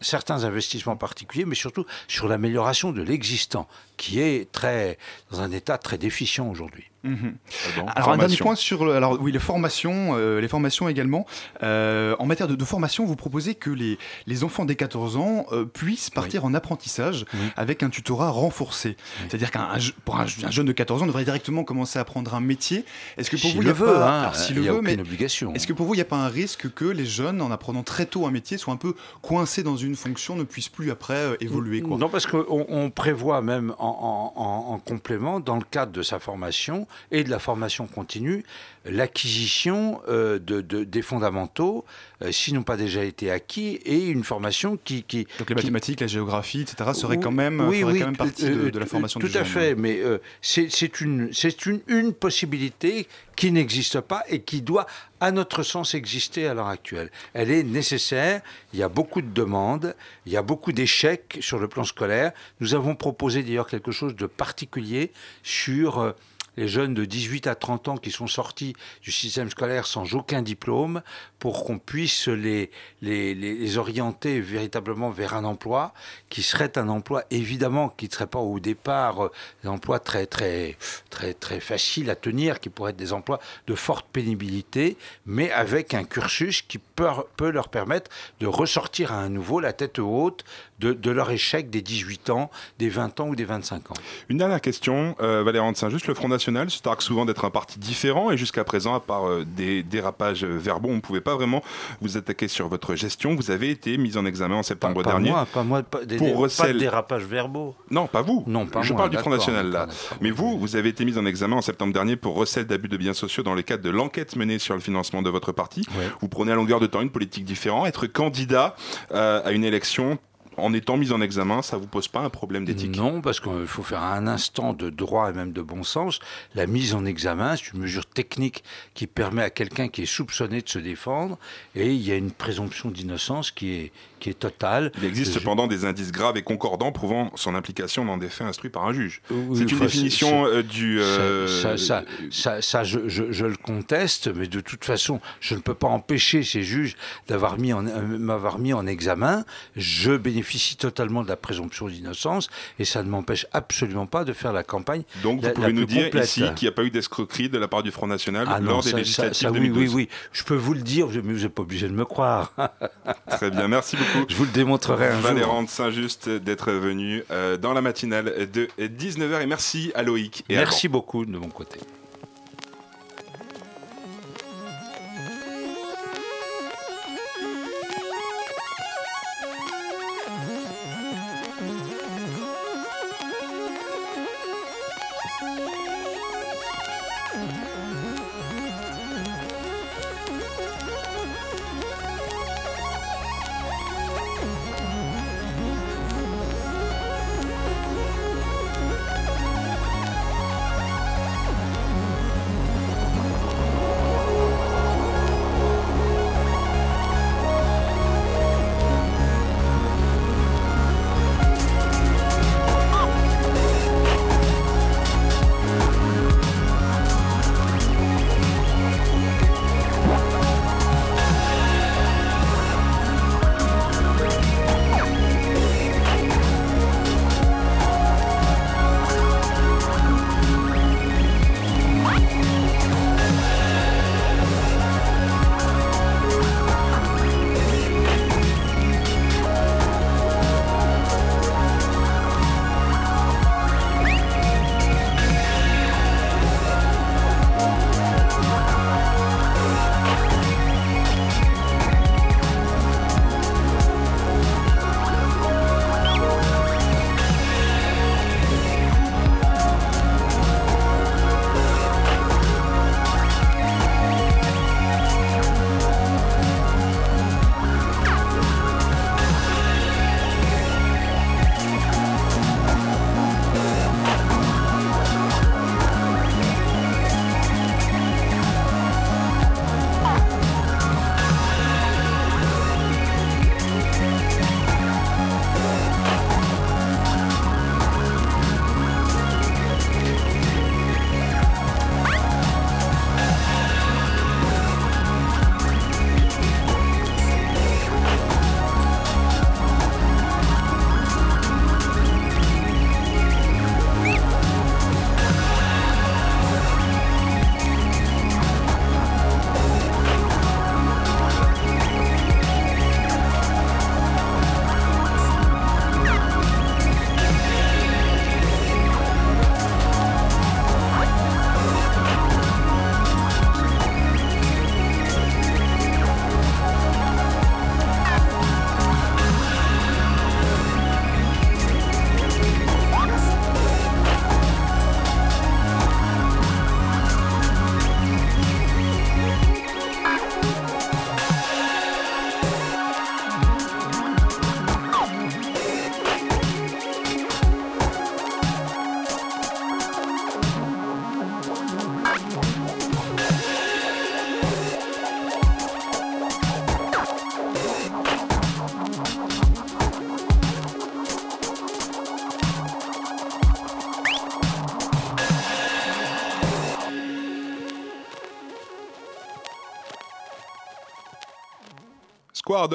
investissements particuliers, mais surtout sur l'amélioration de l'existant, qui est très, dans un état très déficient aujourd'hui. Mhm. Ah bon, Alors un dernier point sur le- alors oui les formations euh, les formations également. Euh, en matière de, de formation vous proposez que les, les enfants dès 14 ans euh, puissent partir en apprentissage avec un tutorat renforcé. C'est-à-dire qu'un pour un, un jeune de 14 ans devrait directement commencer à apprendre un métier. Est-ce que pour vous il y a veut, pas hein, alors, il le y a veut mais obligation. est-ce que pour vous il n'y a pas un risque que les jeunes en apprenant très tôt un métier soient un peu coincés dans une fonction ne puissent plus après euh, évoluer quoi? Non, parce qu'on on prévoit même en, en, complément, dans le cadre de sa formation et de la formation continue, l'acquisition euh, de, des fondamentaux, euh, s'ils n'ont pas déjà été acquis, et une formation qui... qui Donc les mathématiques, la géographie, etc., seraient quand même, oui, quand même partie de, la formation Tout à fait, mais c'est une, une, une possibilité qui n'existe pas et qui doit, à notre sens, exister à l'heure actuelle. Elle est nécessaire, il y a beaucoup de demandes, il y a beaucoup d'échecs sur le plan scolaire. Nous avons proposé d'ailleurs quelque chose de particulier sur euh, les jeunes de 18 à 30 ans qui sont sortis du système scolaire sans aucun diplôme pour qu'on puisse les, les, orienter véritablement vers un emploi qui serait un emploi évidemment qui ne serait pas au départ euh, des emplois très très très très faciles à tenir, qui pourraient être des emplois de forte pénibilité, mais avec un cursus qui peut, leur permettre de ressortir à un nouveau la tête haute de, leur échec des 18 ans, des 20 ans ou des 25 ans. Une dernière question, euh, Valérie Saint-Just, le Front National se targue souvent d'être un parti différent et jusqu'à présent, à part euh, des dérapages verbaux, on ne pouvait pas vraiment vous attaquer sur votre gestion. Vous avez été mis en examen en septembre pas, dernier. Moi, pas moi, pas, des, pour recel... de dérapages verbaux. Non, pas vous. Non, pas Je moi, parle du Front National là. Mais vous, vous avez été mis en examen en septembre dernier pour recel d'abus de biens sociaux dans le cadre de l'enquête menée sur le financement de votre parti. Vous prenez à longueur de temps une politique différente, être candidat euh, à une élection en étant mis en examen, ça vous pose pas un problème d'éthique? Non, parce qu'il faut faire un instant de droit et même de bon sens. La mise en examen, c'est une mesure technique qui permet à quelqu'un qui est soupçonné de se défendre, et il y a une présomption d'innocence qui est, qui est totale. Il existe cependant des indices graves et concordants prouvant son implication dans des faits instruits par un juge. c'est une définition euh, du... Euh, ça, ça, ça, ça je, je, je, le conteste, mais de toute façon, je ne peux pas empêcher ces juges d'avoir mis en, euh, m'avoir mis en examen. Je bénéficie bénéficie totalement de la présomption d'innocence et ça ne m'empêche absolument pas de faire la campagne. Donc vous pouvez nous dire ici qu'il n'y a pas eu d'escroquerie de la part du Front National ah lors des législatives 2012. Oui, oui, oui, je peux vous le dire, mais vous n'êtes pas obligé de me croire. Très bien, merci beaucoup. Je vous le démontrerai un Valérande Saint-Just d'être venu euh, dans la matinale de 19h et merci à Loïc. Et merci beaucoup de mon côté.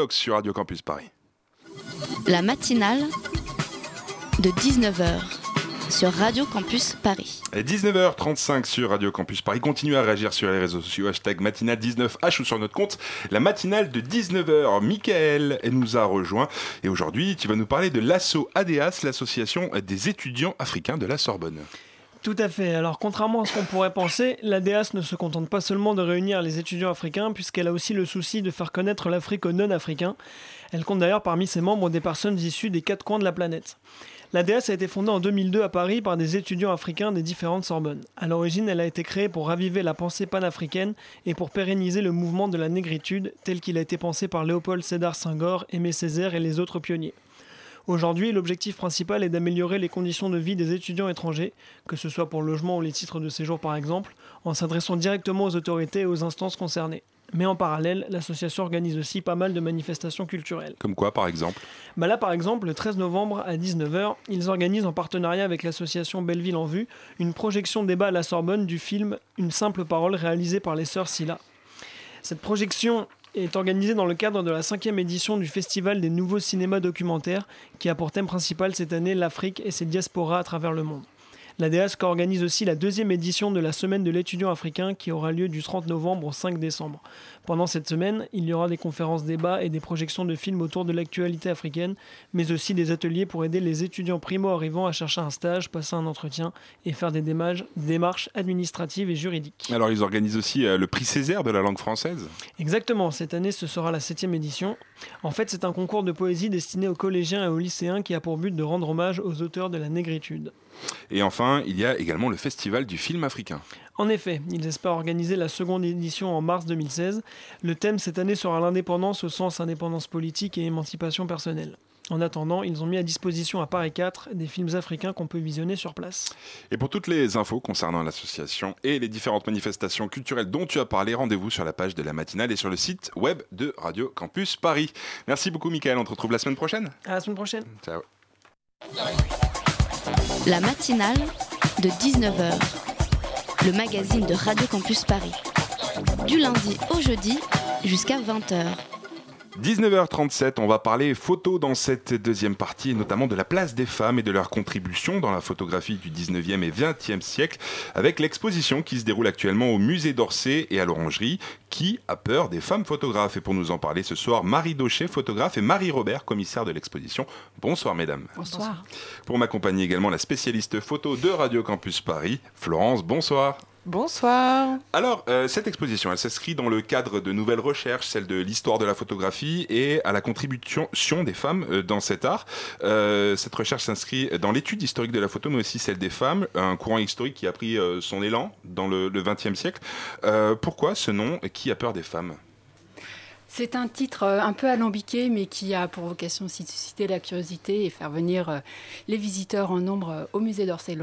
Sur Radio Campus Paris. La matinale de 19h sur Radio Campus Paris. 19h35 sur Radio Campus Paris. Continuez à réagir sur les réseaux sociaux. Hashtag matinale 19H ou sur notre compte. La matinale de 19h. Michael nous a rejoint. Et aujourd'hui, tu vas nous parler de l'ASSO ADEAS, l'association des étudiants africains de la Sorbonne. Tout à fait. Alors, contrairement à ce qu'on pourrait penser, l'ADEAS ne se contente pas seulement de réunir les étudiants africains, puisqu'elle a aussi le souci de faire connaître l'Afrique aux non-africains. Elle compte d'ailleurs parmi ses membres des personnes issues des quatre coins de la planète. L'ADS a été fondée en 2002 à Paris par des étudiants africains des différentes Sorbonnes. À l'origine, elle a été créée pour raviver la pensée panafricaine et pour pérenniser le mouvement de la négritude tel qu'il a été pensé par Léopold Sédar Senghor, Aimé Césaire et les autres pionniers. Aujourd'hui, l'objectif principal est d'améliorer les conditions de vie des étudiants étrangers, que ce soit pour le logement ou les titres de séjour par exemple, en s'adressant directement aux autorités et aux instances concernées. Mais en parallèle, l'association organise aussi pas mal de manifestations culturelles. Comme quoi, par exemple? Bah Là, par exemple, le 13 novembre à 19h, ils organisent en partenariat avec l'association Belleville en Vue une projection débat à la Sorbonne du film Une simple parole réalisé par les sœurs Silla. Cette projection est organisée dans le cadre de la cinquième édition du Festival des nouveaux cinémas documentaires qui a pour thème principal cette année l'Afrique et ses diasporas à travers le monde. La DEASC organise aussi la deuxième édition de la Semaine de l'étudiant africain qui aura lieu du 30 novembre au 5 décembre. Pendant cette semaine, il y aura des conférences débats et des projections de films autour de l'actualité africaine, mais aussi des ateliers pour aider les étudiants primo-arrivants à chercher un stage, passer un entretien et faire des démarches, administratives et juridiques. Alors ils organisent aussi euh, le prix Césaire de la langue française Exactement, cette année ce sera la septième édition. En fait c'est un concours de poésie destiné aux collégiens et aux lycéens qui a pour but de rendre hommage aux auteurs de la négritude. Et enfin, il y a également le Festival du film africain. En effet, ils espèrent organiser la seconde édition en mars 2016. Le thème cette année sera l'indépendance au sens indépendance politique et émancipation personnelle. En attendant, ils ont mis à disposition à Paris 4 des films africains qu'on peut visionner sur place. Et pour toutes les infos concernant l'association et les différentes manifestations culturelles dont tu as parlé, rendez-vous sur la page de la matinale et sur le site web de Radio Campus Paris. Merci beaucoup Michael, on te retrouve la semaine prochaine. À la semaine prochaine. Ciao. La matinale de 19h, le magazine de Radio Campus Paris. Du lundi au jeudi jusqu'à 20h. 19h37, on va parler photo dans cette deuxième partie, et notamment de la place des femmes et de leur contribution dans la photographie du 19e et 20e siècle, avec l'exposition qui se déroule actuellement au musée d'Orsay et à l'Orangerie, qui a peur des femmes photographes? Et pour nous en parler ce soir, Marie Daucher, photographe, et Marie Robert, commissaire de l'exposition. Bonsoir mesdames. Bonsoir. Pour m'accompagner également la spécialiste photo de Radio Campus Paris, Florence, bonsoir. Bonsoir. Alors, euh, cette exposition, elle s'inscrit dans le cadre de nouvelles recherches, celle de l'histoire de la photographie et à la contribution des femmes euh, dans cet art. Euh, cette recherche s'inscrit dans l'étude historique de la photo, mais aussi celle des femmes, un courant historique qui a pris son élan dans le XXe siècle. pourquoi ce nom Qui a peur des femmes? C'est un titre un peu alambiqué, mais qui a pour vocation de susciter la curiosité et faire venir les visiteurs en nombre au musée d'Orsay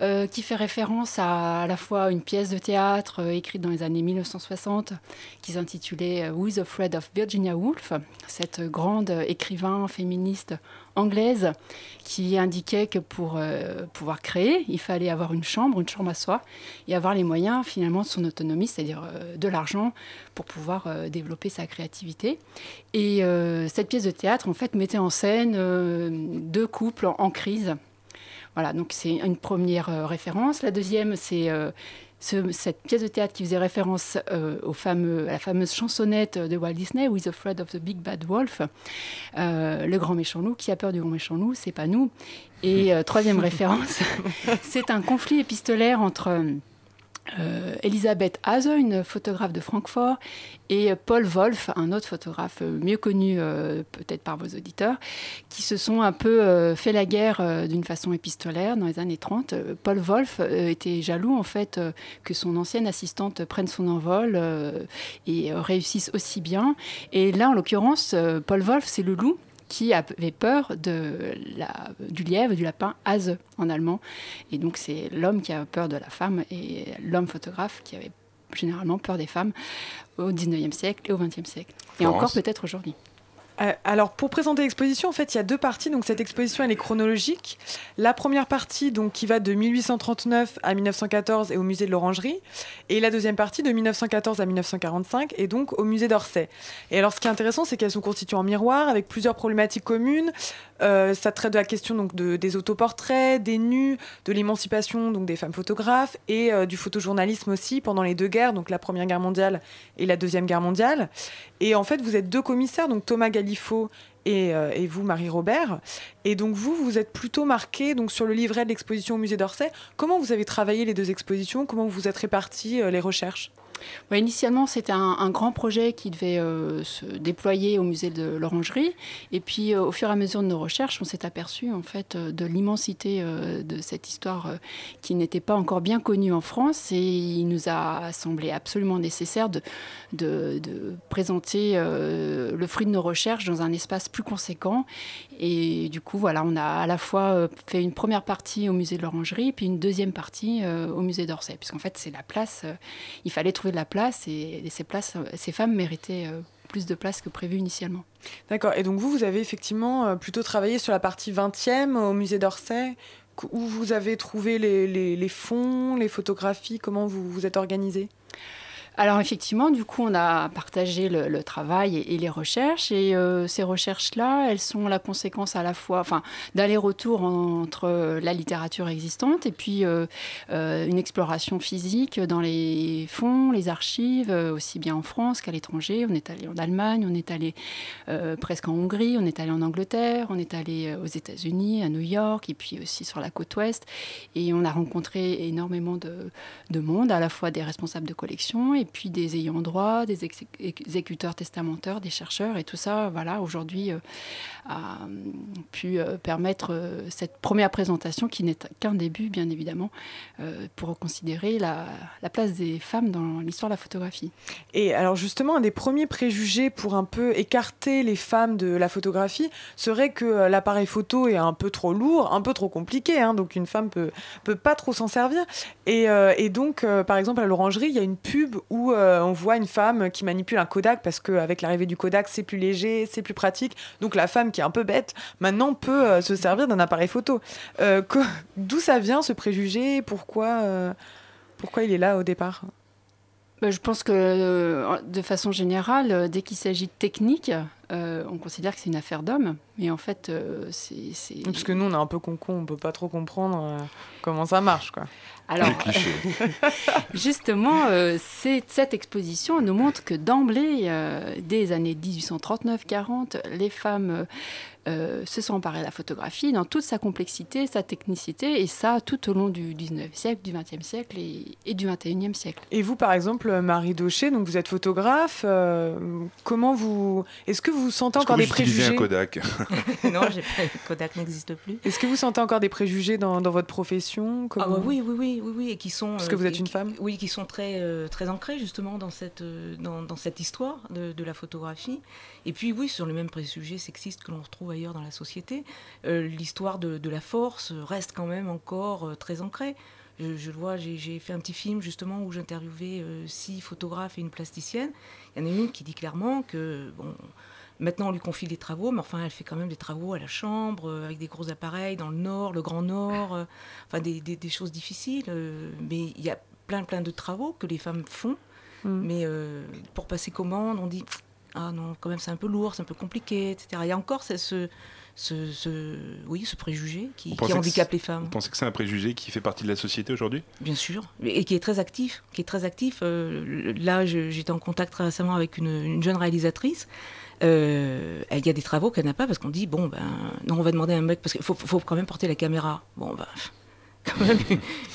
l'Orangerie, qui fait référence à à la fois une pièce de théâtre écrite dans les années 1960 qui s'intitulait Who is Afraid of Virginia Woolf, cette grande écrivain féministe anglaise qui indiquait que pour euh, pouvoir créer, il fallait avoir une chambre, une chambre à soi, et avoir les moyens finalement de son autonomie, c'est-à-dire euh, de l'argent pour pouvoir euh, développer sa créativité. Et cette pièce de théâtre, en fait, mettait en scène deux couples en crise. Voilà, donc c'est une première référence. La deuxième, c'est cette pièce de théâtre qui faisait référence euh, au fameux, à la fameuse chansonnette de Walt Disney, With Afraid of the Big Bad Wolf, euh, le grand méchant loup, qui a peur du grand méchant loup, c'est pas nous. Et euh, troisième référence, c'est un conflit épistolaire entre euh, Elisabeth Hase, une photographe de Francfort, et Paul Wolf, un autre photographe euh, mieux connu euh, peut-être par vos auditeurs, qui se sont un peu fait la guerre d'une façon épistolaire dans les années 30. Paul Wolf était jaloux en fait que son ancienne assistante prenne son envol et réussisse aussi bien. Et là, en l'occurrence, Paul Wolf, c'est le loup qui avait peur de la, du lièvre, du lapin, Hase en allemand. Et donc c'est l'homme qui a peur de la femme et l'homme photographe qui avait généralement peur des femmes au 19e siècle et au 20e siècle. Et encore peut-être aujourd'hui. Euh, alors pour présenter l'exposition, en fait, il y a deux parties. Donc cette exposition, elle est chronologique. La première partie, donc qui va de 1839 à 1914, est au musée de l'Orangerie, et la deuxième partie de 1914 à 1945 est donc au musée d'Orsay. Et alors ce qui est intéressant, c'est qu'elles sont constituées en miroir avec plusieurs problématiques communes. Euh, ça traite de la question donc de, des autoportraits, des nus, de l'émancipation donc des femmes photographes et euh, du photojournalisme aussi pendant les deux guerres, donc la première guerre mondiale et la deuxième guerre mondiale. Et en fait, vous êtes deux commissaires, donc Thomas Galifo et, euh, et, vous, Marie-Robert. Et donc vous, vous êtes plutôt marqué donc, sur le livret de l'exposition au musée d'Orsay. Comment vous avez travaillé les deux expositions? Comment vous êtes répartis les recherches? Initialement, c'était un, grand projet qui devait euh, se déployer au musée de l'Orangerie. Et puis, euh, au fur et à mesure de nos recherches, on s'est aperçu en fait euh, de l'immensité de cette histoire qui n'était pas encore bien connue en France. Et il nous a semblé absolument nécessaire de, de, présenter le fruit de nos recherches dans un espace plus conséquent. Et du coup, voilà, on a à la fois fait une première partie au musée de l'Orangerie, puis une deuxième partie au musée d'Orsay, puisqu'en fait, c'est la place. il fallait trouver la place et, ces, places, ces femmes méritaient euh, plus de place que prévu initialement. D'accord. Et donc vous, vous avez effectivement euh, plutôt travaillé sur la partie 20e au musée d'Orsay, où vous avez trouvé les, les, fonds, les photographies, comment vous vous êtes organisé? Alors effectivement, du coup, on a partagé le, travail et, les recherches. Et euh, ces recherches-là, elles sont la conséquence à la fois d'aller-retour entre la littérature existante et puis euh, euh, une exploration physique dans les fonds, les archives, aussi bien en France qu'à l'étranger. On est allé en Allemagne, on est allé presque en Hongrie, on est allé en Angleterre, on est allé aux États-Unis, à New York et puis aussi sur la côte ouest. Et on a rencontré énormément de, de monde, à la fois des responsables de collection et et puis des ayants droit, des exécuteurs testamentaires, des chercheurs, et tout ça, voilà, aujourd'hui, euh, a pu euh, permettre euh, cette première présentation, qui n'est qu'un début, bien évidemment, pour considérer la, la, place des femmes dans l'histoire de la photographie. Et alors justement, un des premiers préjugés pour un peu écarter les femmes de la photographie serait que l'appareil photo est un peu trop lourd, un peu trop compliqué, hein, donc une femme peut, peut pas trop s'en servir. Et, donc, par exemple, à l'orangerie, il y a une pub euh, on voit une femme qui manipule un Kodak parce qu'avec l'arrivée du Kodak, c'est plus léger, c'est plus pratique. Donc la femme qui est un peu bête, maintenant peut euh, se servir d'un appareil photo. Euh, d'où ça vient ce préjugé? Pourquoi, pourquoi il est là au départ? Bah, je pense que de façon générale, dès qu'il s'agit de technique, on considère que c'est une affaire d'homme. Mais en fait, c'est. Parce que nous, on est un peu con on ne peut pas trop comprendre comment ça marche. Quoi. Alors, justement, euh, cette exposition nous montre que d'emblée, euh, des années 1839-40, les femmes euh, se sont emparées de la photographie dans toute sa complexité, sa technicité, et ça tout au long du 19e siècle, du 20e siècle et, du 21e siècle. Et vous, par exemple, Marie Daucher, donc vous êtes photographe, comment vous... Est-ce que vous sentez encore des préjugés un Kodak Non, Kodak n'existe plus. Est-ce que vous sentez encore des préjugés dans, votre profession ah, oui, oui, oui oui, oui, et qui sont. Parce que vous êtes une femme Oui, qui sont très, euh, très ancrés justement dans cette, euh, dans, cette histoire de, la photographie. Et puis, oui, sur le même préjugé sexiste que l'on retrouve ailleurs dans la société, euh, l'histoire de, la force reste quand même encore très ancrée. Je, le vois, j'ai fait un petit film justement où j'interviewais six photographes et une plasticienne. Il y en a une qui dit clairement que, bon, Maintenant, on lui confie des travaux, mais enfin, elle fait quand même des travaux à la chambre, euh, avec des gros appareils dans le nord, le grand nord, euh, enfin, des, des, choses difficiles. Euh, mais il y a plein, plein de travaux que les femmes font. Mm. Mais pour passer commande, on dit Ah non, quand même, c'est un peu lourd, c'est un peu compliqué, etc. Il y a encore ce, ce, ce, oui, ce préjugé qui, qui handicape les femmes. Vous pensez que c'est un préjugé qui fait partie de la société aujourd'hui? Bien sûr, et qui est très actif. Qui est très actif. là, j'étais en contact très récemment avec une, une jeune réalisatrice euh, il y a des travaux qu'elle n'a pas parce qu'on dit bon ben non on va demander à un mec parce qu'il faut, faut, quand même porter la caméra. Bon ben quand même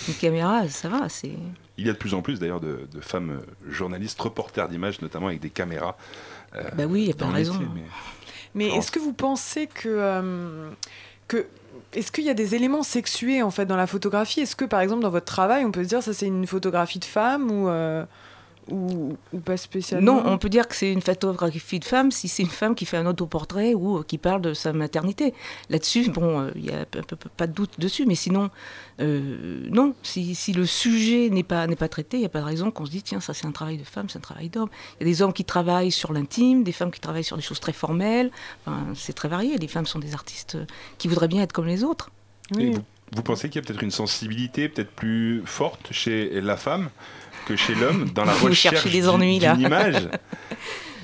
une caméra ça va c'est. Il y a de plus en plus d'ailleurs de, femmes journalistes, reporters d'images notamment avec des caméras. Euh, bah oui, il y a pas de raison. mais, est-ce que vous pensez que euh, que est-ce qu'il y a des éléments sexués en fait dans la photographie? Est-ce que par exemple dans votre travail on peut se dire ça c'est une photographie de femme ou ou, pas spécialement Non, on peut dire que c'est une photographie de femme si c'est une femme qui fait un autoportrait ou euh, qui parle de sa maternité. Là-dessus, bon, euh, il n'y a pas de doute dessus, mais sinon, euh, non, si, le sujet n'est pas, pas traité, il n'y a pas de raison qu'on se dise, tiens, ça c'est un travail de femme, c'est un travail d'homme. Il y a des hommes qui travaillent sur l'intime, des femmes qui travaillent sur des choses très formelles, c'est très varié. Les femmes sont des artistes qui voudraient bien être comme les autres. Oui. Vous, vous pensez qu'il y a peut-être une sensibilité peut-être plus forte chez la femme que chez l'homme dans la recherche des ennuis, d'une image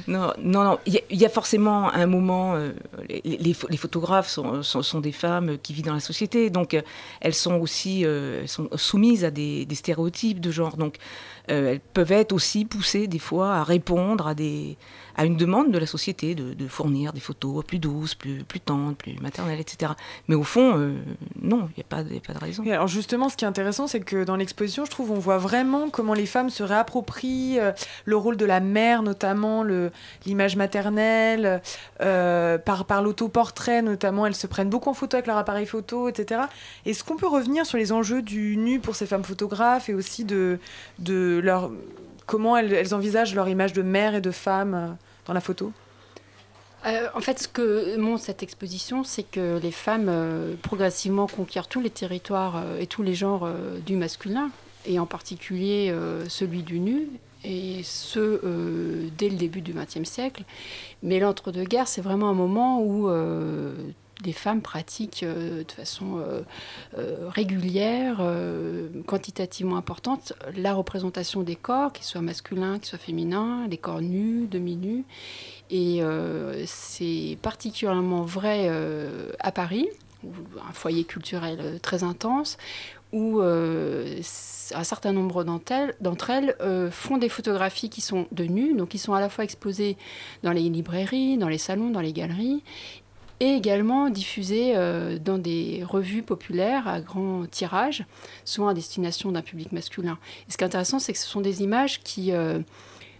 Non, non, non. Il y, a forcément un moment. Euh, les, photographes sont, sont, des femmes qui vivent dans la société, donc euh, elles sont aussi euh, sont soumises à des, des, stéréotypes de genre. Donc elles peuvent être aussi poussées des fois à répondre à des à une demande de la société de, fournir des photos plus douces, plus, plus tendres, plus maternelles, etc. Mais au fond, euh, non, il n'y a, pas, pas de raison. alors justement, ce qui est intéressant, c'est que dans l'exposition, je trouve, on voit vraiment comment les femmes se réapproprient euh, le rôle de la mère, notamment l'image maternelle, euh, par, par l'autoportrait, notamment, elles se prennent beaucoup en photo avec leur appareil photo, etc. Est-ce qu'on peut revenir sur les enjeux du nu pour ces femmes photographes et aussi de, de leur comment elles, envisagent leur image de mère et de femme dans la photo euh, en fait, ce que montre cette exposition, c'est que les femmes euh, progressivement conquièrent tous les territoires euh, et tous les genres du masculin, et en particulier celui du nu, et ce dès le début du XXe siècle. Mais l'entre-deux-guerres, c'est vraiment un moment où des femmes pratiquent euh, de façon euh, euh, régulière, quantitativement importante, la représentation des corps, qu'ils soient masculins, qu'ils soient féminins, les corps nus, demi-nus. Et c'est particulièrement vrai à Paris, un foyer culturel très intense, où un certain nombre d'entre elles, font des photographies qui sont de nus, donc qui sont à la fois exposées dans les librairies, dans les salons, dans les galeries, et également diffusées euh, dans des revues populaires à grand tirage, souvent à destination d'un public masculin. Et ce qui est intéressant, c'est que ce sont des images qui, euh,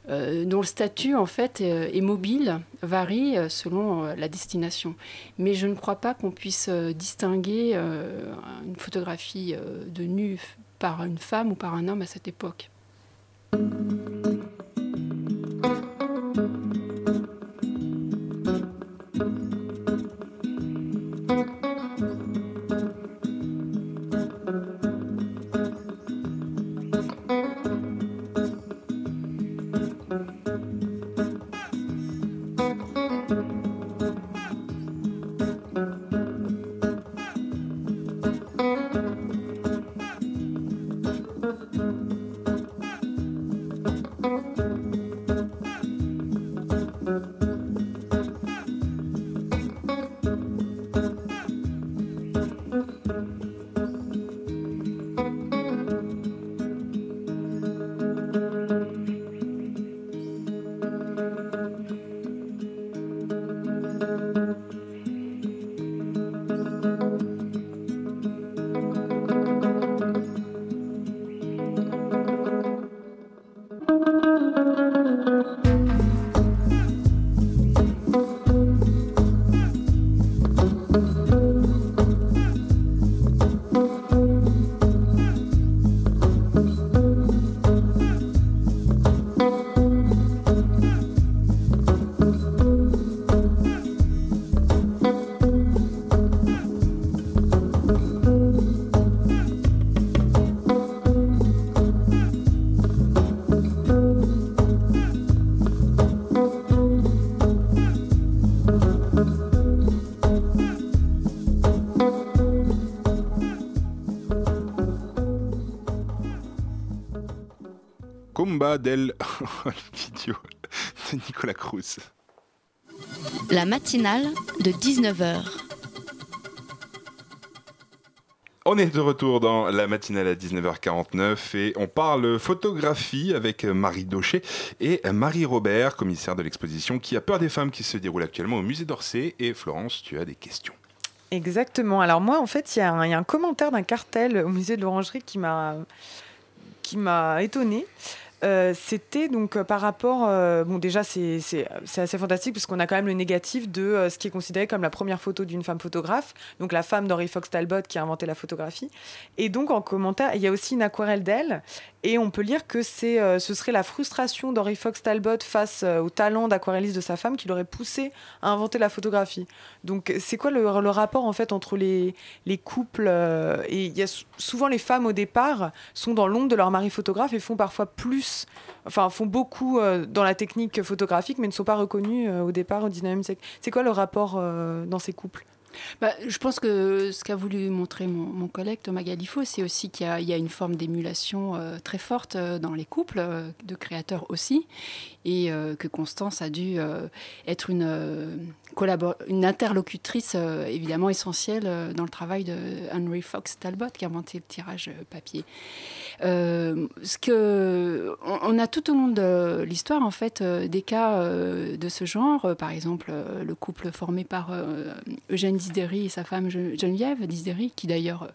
euh, dont le statut en fait est mobile, varie selon la destination. Mais je ne crois pas qu'on puisse distinguer une photographie de nu par une femme ou par un homme à cette époque. Del Video de Nicolas Cruz. La matinale de 19h. On est de retour dans la matinale à 19h49 et on parle photographie avec Marie Daucher et Marie Robert, commissaire de l'exposition qui a peur des femmes qui se déroule actuellement au musée d'Orsay. Et Florence, tu as des questions. Exactement. Alors moi, en fait, il y, a un commentaire d'un cartel au musée de l'Orangerie qui m'a qui m'a étonnée. Euh, c'était donc par rapport. bon, déjà, c'est assez fantastique puisqu'on a quand même le négatif de ce qui est considéré comme la première photo d'une femme photographe, donc la femme d'Henry Fox Talbot qui a inventé la photographie. Et donc, en commentaire, il y a aussi une aquarelle d'elle. Et on peut lire que ce serait la frustration d'Henry Fox Talbot face au talent d'aquarelliste de sa femme qui l'aurait poussé à inventer la photographie. Donc, c'est quoi le, le, rapport en fait entre les, les couples Et il y a souvent les femmes au départ sont dans l'ombre de leur mari photographe et font parfois plus, enfin font beaucoup euh, dans la technique photographique, mais ne sont pas reconnues euh, au départ au 19e siècle. C'est quoi le rapport euh, dans ces couples? Bah, je pense que ce qu'a voulu montrer mon, collègue Thomas Galifo, c'est aussi qu'il y, a une forme d'émulation très forte dans les couples, de créateurs aussi, et que Constance a dû être une une interlocutrice euh, évidemment essentielle euh, dans le travail de Henry Fox Talbot qui a inventé le tirage euh, papier. ce que on, a tout au long de l'histoire en fait des cas de ce genre, par exemple le couple formé par Eugène Disdery et sa femme Geneviève Disdery, qui d'ailleurs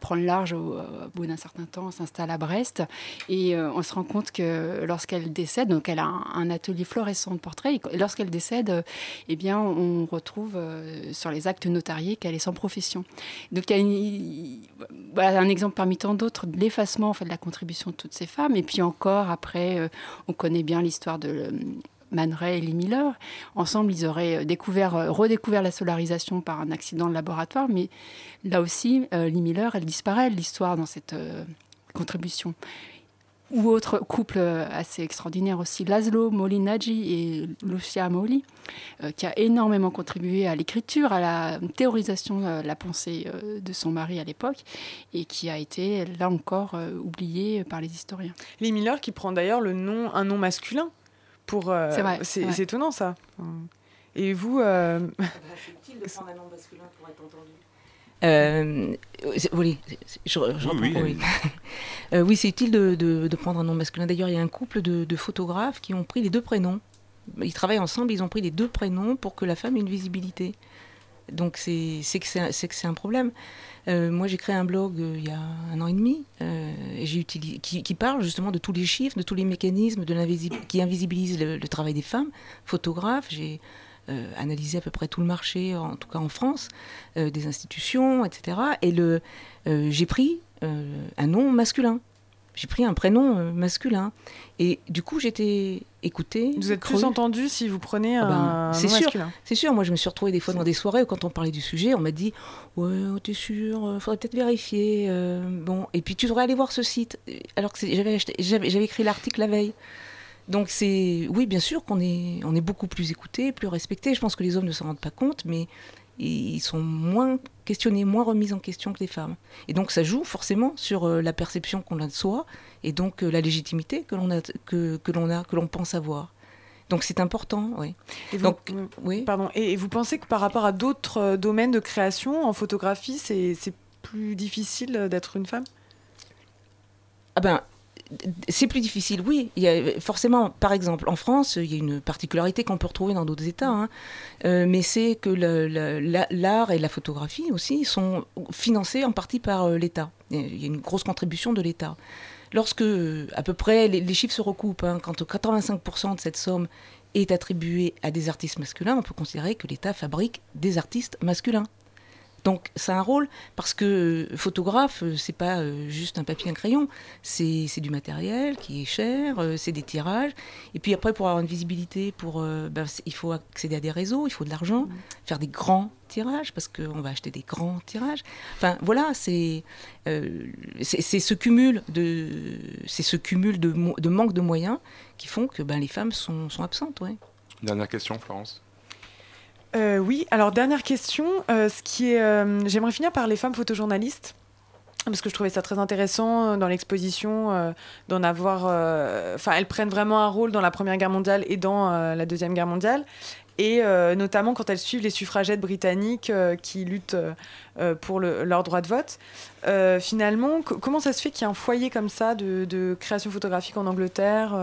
prend le large au, bout d'un certain temps, s'installe à Brest, et on se rend compte que lorsqu'elle décède, donc elle a un, atelier florescent de portraits, et lorsqu'elle décède, eh bien on retrouve euh, sur les actes notariés qu'elle est sans profession. Donc il y a un exemple parmi tant d'autres de l'effacement en fait, de la contribution de toutes ces femmes. Et puis encore, après, euh, on connaît bien l'histoire de... Euh, Man Ray et Lee Miller. Ensemble, ils auraient découvert, redécouvert la solarisation par un accident de laboratoire, mais là aussi, Lee Miller, elle disparaît l'histoire dans cette contribution ou autre couple assez extraordinaire aussi, Laszlo Molinaggi et Lucia Moli, euh, qui a énormément contribué à l'écriture, à la théorisation de la pensée euh, de son mari à l'époque, et qui a été, là encore, euh, oublié par les historiens. Lee Miller, qui prend d'ailleurs le nom, un nom masculin. Pour, c'est vrai. C'est, étonnant ça. Et vous. Euh... C'est utile de prendre un nom masculin pour être entendu. Euh, oui, je, oui, oui. Euh, oui c'est utile de, de, prendre un nom masculin. D'ailleurs, il y a un couple de, de, photographes qui ont pris les deux prénoms. Ils travaillent ensemble, ils ont pris les deux prénoms pour que la femme ait une visibilité. Donc c'est que c'est un problème. Euh, moi, j'ai créé un blog il y a un an et demi et utilisé, qui, qui, parle justement de tous les chiffres, de tous les mécanismes de qui invisibilisent le, le, travail des femmes, photographes. J'ai euh, analyser à peu près tout le marché, en tout cas en France, euh, des institutions, etc. Et le, euh, j'ai pris un nom masculin. J'ai pris un prénom masculin. Et du coup, j'étais écoutée. Vous êtes plus entendu si vous prenez ah un, ben, nom masculin. C'est sûr. Moi, je me suis retrouvée des fois dans des soirées où, quand on parlait du sujet, on m'a dit Ouais, oh, t'es sûr Faudrait peut-être vérifier. bon, et puis tu devrais aller voir ce site. Alors que j'avais, j'avais écrit l'article la veille. Donc c'est oui, bien sûr qu'on est on est beaucoup plus écouté, plus respecté. Je pense que les hommes ne s'en rendent pas compte, mais ils sont moins questionnés, moins remis en question que les femmes. Et donc ça joue forcément sur euh, la perception qu'on a de soi et donc euh, la légitimité que l'on a que, que l'on a que l'on pense avoir. Donc c'est important, oui. Et vous, donc, oui. Pardon. Et, vous pensez que par rapport à d'autres euh, domaines de création en photographie, c'est plus difficile d'être une femme? Ah ben c'est plus difficile, oui. Il y a, forcément, par exemple, en France, il y a une particularité qu'on peut retrouver dans d'autres États, hein. euh, mais c'est que l'art et la photographie aussi sont financés en partie par euh, l'État. Il y a une grosse contribution de l'État. Lorsque, à peu près, les, chiffres se recoupent, hein, quand 85% de cette somme est attribuée à des artistes masculins, on peut considérer que l'État fabrique des artistes masculins. Donc c'est un rôle parce que photographe, euh, c'est pas euh, juste un papier, un crayon, c'est du matériel qui est cher, euh, c'est des tirages. Et puis après, pour avoir une visibilité, pour, ben, il faut accéder à des réseaux, il faut de l'argent, mmh. faire des grands tirages parce qu'on va acheter des grands tirages. Enfin voilà, c'est c'est ce cumul de c'est ce cumul de, de, manque de moyens qui font que ben, les femmes sont, sont absentes. Ouais. Dernière question, Florence. Euh, oui, alors dernière question. Euh, euh, j'aimerais finir par les femmes photojournalistes parce que je trouvais ça très intéressant dans l'exposition d'en avoir. Enfin, elles prennent vraiment un rôle dans la Première Guerre mondiale et dans la Deuxième Guerre mondiale, et notamment quand elles suivent les suffragettes britanniques qui luttent pour leur droit de vote. finalement, comment ça se fait qu'il y ait un foyer comme ça de création photographique en Angleterre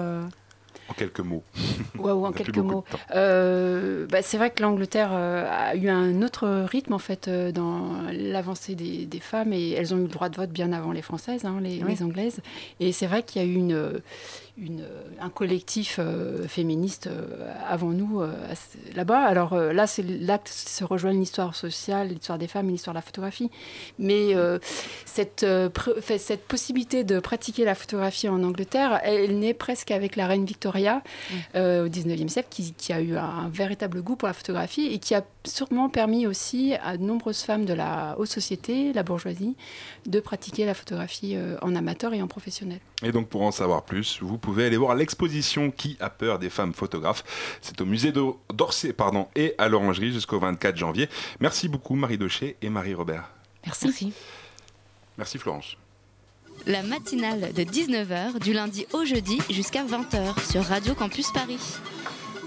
en quelques mots. Ouais, ou en quelques mots. Euh, bah, c'est vrai que l'Angleterre euh, a eu un autre rythme en fait euh, dans l'avancée des, des, femmes et elles ont eu le droit de vote bien avant les Françaises, hein, les, les, Anglaises. Et c'est vrai qu'il y a eu une une, un collectif euh, féministe euh, avant nous euh, là-bas. Alors là, c'est l'acte se rejoint l'histoire sociale, l'histoire des femmes et l'histoire de la photographie. Mais cette, cette possibilité de pratiquer la photographie en Angleterre, elle, naît presque avec la reine Victoria mmh. au 19e siècle, qui, qui, a eu un véritable goût pour la photographie et qui a sûrement permis aussi à de nombreuses femmes de la haute société, la bourgeoisie, de pratiquer la photographie en amateur et en professionnel. Et donc pour en savoir plus, vous pouvez aller voir l'exposition Qui a peur des femmes photographes. C'est au musée d'Orsay pardon, et à l'Orangerie jusqu'au 24 janvier. Merci beaucoup Marie Daucher et Marie Robert. Merci. Merci, Merci Florence. La matinale de 19h du lundi au jeudi jusqu'à 20h sur Radio Campus Paris.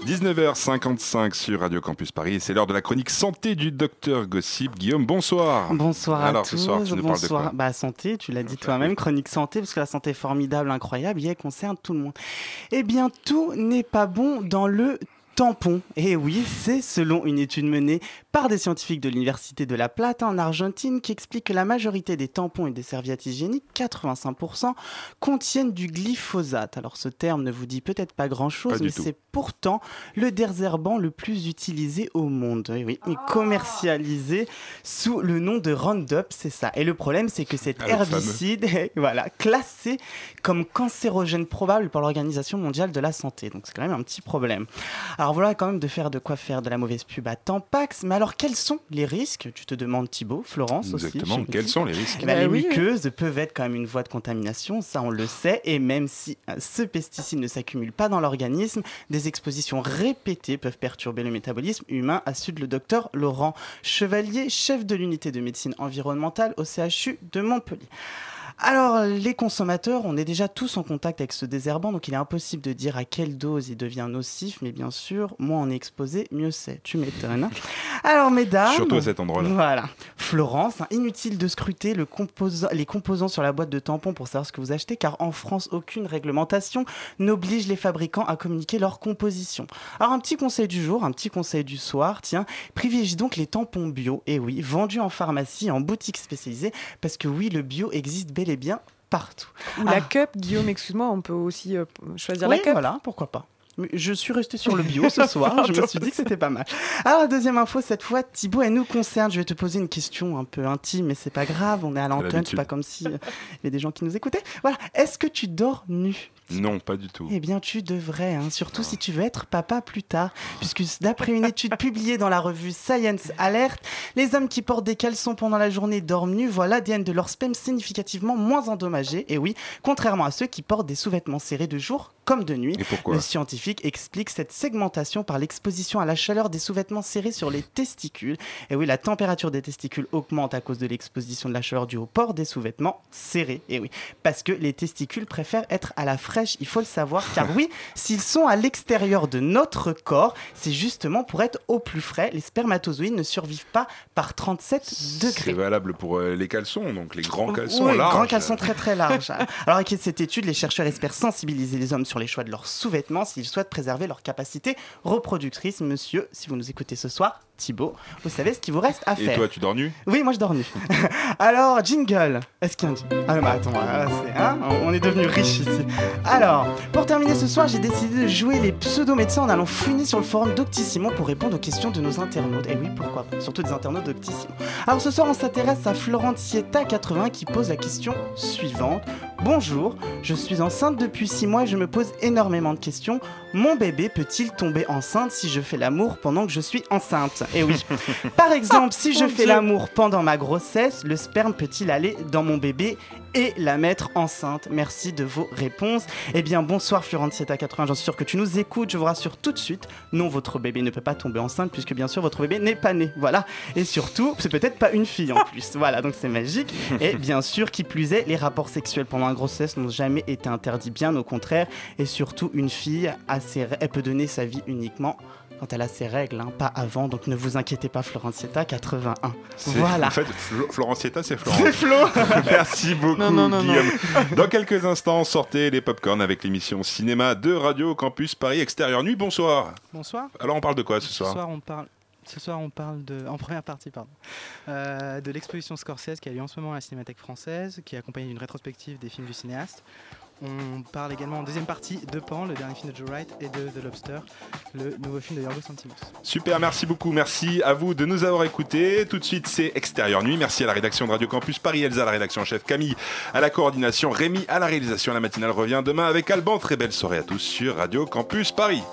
19h55 sur Radio Campus Paris c'est l'heure de la chronique santé du docteur Gossip. Guillaume, bonsoir. Bonsoir Alors, à tous. ce soir, tu nous parles de quoi Bah, santé, tu l'as dit toi-même, chronique santé, parce que la santé est formidable, incroyable, et elle concerne tout le monde. Eh bien, tout n'est pas bon dans le tampon. Et eh oui, c'est selon une étude menée par des scientifiques de l'Université de La Plata en Argentine qui explique que la majorité des tampons et des serviettes hygiéniques, 85%, contiennent du glyphosate. Alors ce terme ne vous dit peut-être pas grand-chose, mais c'est pourtant le désherbant le plus utilisé au monde. Et eh oui, commercialisé sous le nom de Roundup, c'est ça. Et le problème, c'est que cet ah, herbicide est voilà, classé comme cancérogène probable par l'Organisation mondiale de la santé. Donc c'est quand même un petit problème. Alors alors voilà quand même de faire de quoi faire de la mauvaise pub à Tampax. Mais alors quels sont les risques Tu te demandes Thibaut, Florence aussi. Exactement, quels sont les risques eh ben, Les bah muqueuses peuvent être quand même une voie de contamination, ça on le sait. Et même si euh, ce pesticide ne s'accumule pas dans l'organisme, des expositions répétées peuvent perturber le métabolisme humain, assure le docteur Laurent Chevalier, chef de l'unité de médecine environnementale au CHU de Montpellier. Alors, les consommateurs, on est déjà tous en contact avec ce désherbant, donc il est impossible de dire à quelle dose il devient nocif, mais bien sûr, moins on est exposé, mieux c'est. Tu m'étonnes. Alors, mesdames. Surtout à cet endroit-là. Voilà. Florence, hein, inutile de scruter le les composants sur la boîte de tampons pour savoir ce que vous achetez, car en France, aucune réglementation n'oblige les fabricants à communiquer leur composition. Alors, un petit conseil du jour, un petit conseil du soir, tiens, privilégie donc les tampons bio, et oui, vendus en pharmacie, en boutique spécialisée, parce que oui, le bio existe bel bien partout. Ou la ah. cup, Guillaume, excuse-moi, on peut aussi euh, choisir la cup. voilà, pourquoi pas. Je suis resté sur le bio ce soir, je me suis dit que c'était pas mal. Alors, la deuxième info, cette fois, Thibaut, elle nous concerne. Je vais te poser une question un peu intime, mais c'est pas grave, on est à l'antenne, c'est pas comme si euh, il y avait des gens qui nous écoutaient. Voilà, est-ce que tu dors nu? Non, pas du tout. Eh bien, tu devrais, hein, surtout si tu veux être papa plus tard. Puisque d'après une étude publiée dans la revue Science Alert, les hommes qui portent des caleçons pendant la journée dorment nus voient l'ADN de leur sperme significativement moins endommagé. Et oui, contrairement à ceux qui portent des sous-vêtements serrés de jour comme de nuit. Et pourquoi Le scientifique explique cette segmentation par l'exposition à la chaleur des sous-vêtements serrés sur les testicules. Et oui, la température des testicules augmente à cause de l'exposition de la chaleur due au port des sous-vêtements serrés. Et oui, parce que les testicules préfèrent être à la fraîche il faut le savoir, car oui, s'ils sont à l'extérieur de notre corps, c'est justement pour être au plus frais. Les spermatozoïdes ne survivent pas par 37 degrés. C'est valable pour euh, les caleçons, donc les grands caleçons oui, larges. grands caleçons très très larges. Alors avec cette étude, les chercheurs espèrent sensibiliser les hommes sur les choix de leurs sous-vêtements s'ils souhaitent préserver leur capacité reproductrice. Monsieur, si vous nous écoutez ce soir, Thibaut, vous savez ce qu'il vous reste à faire. Et toi, tu dors nu? Oui, moi je dors nu. Alors, jingle. Est-ce qu'il y a un Ah, mais attends, hein, on est devenu riche ici. Alors, pour terminer ce soir, j'ai décidé de jouer les pseudo-médecins en allant fouiner sur le forum Doctissimo pour répondre aux questions de nos internautes. Et oui, pourquoi Surtout des internautes Doctissimo. Alors ce soir, on s'intéresse à Florentietta 80 qui pose la question suivante. Bonjour, je suis enceinte depuis 6 mois et je me pose énormément de questions. Mon bébé peut-il tomber enceinte si je fais l'amour pendant que je suis enceinte? Eh oui. Par exemple, si je fais l'amour pendant ma grossesse, le sperme peut-il aller dans mon bébé et la mettre enceinte? Merci de vos réponses. Eh bien, bonsoir Florentietta 80, j'en suis sûr que tu nous écoutes. Je vous rassure tout de suite, non, votre bébé ne peut pas tomber enceinte puisque bien sûr votre bébé n'est pas né. Voilà. Et surtout, c'est peut-être pas une fille en plus. Voilà, donc c'est magique. Et bien sûr, qui plus est, les rapports sexuels pendant la grossesse n'ont jamais été interdits, bien au contraire. Et surtout, une fille, assez, elle peut donner sa vie uniquement quand elle a ses règles, hein, pas avant. Donc ne vous inquiétez pas, Florencietta 81. C'est- Voilà. En fait, Flo- Florencietta, c'est Florence. C'est Flo. Merci beaucoup, Non, non, non, non. Guillaume. Dans quelques instants, sortez les popcorn avec l'émission Cinéma de Radio Campus Paris Extérieur Nuit. Bonsoir. Bonsoir. Alors, on parle de quoi ce Ce soir soir, on parle. Ce soir, on parle de, en première partie, pardon, euh, de l'exposition Scorsese qui a lieu en ce moment à la Cinémathèque française, qui est accompagnée d'une rétrospective des films du cinéaste. On parle également en deuxième partie de Pan, le dernier film de Joe Wright, et de The Lobster, le nouveau film de Yorgos Lanthimos. Super, merci beaucoup. Merci à vous de nous avoir écoutés. Tout de suite, c'est Extérieur Nuit. Merci à la rédaction de Radio Campus Paris, Elsa la rédaction en chef, Camille à la coordination, Rémi à la réalisation. La matinale revient demain avec Alban. Très belle soirée à tous sur Radio Campus Paris.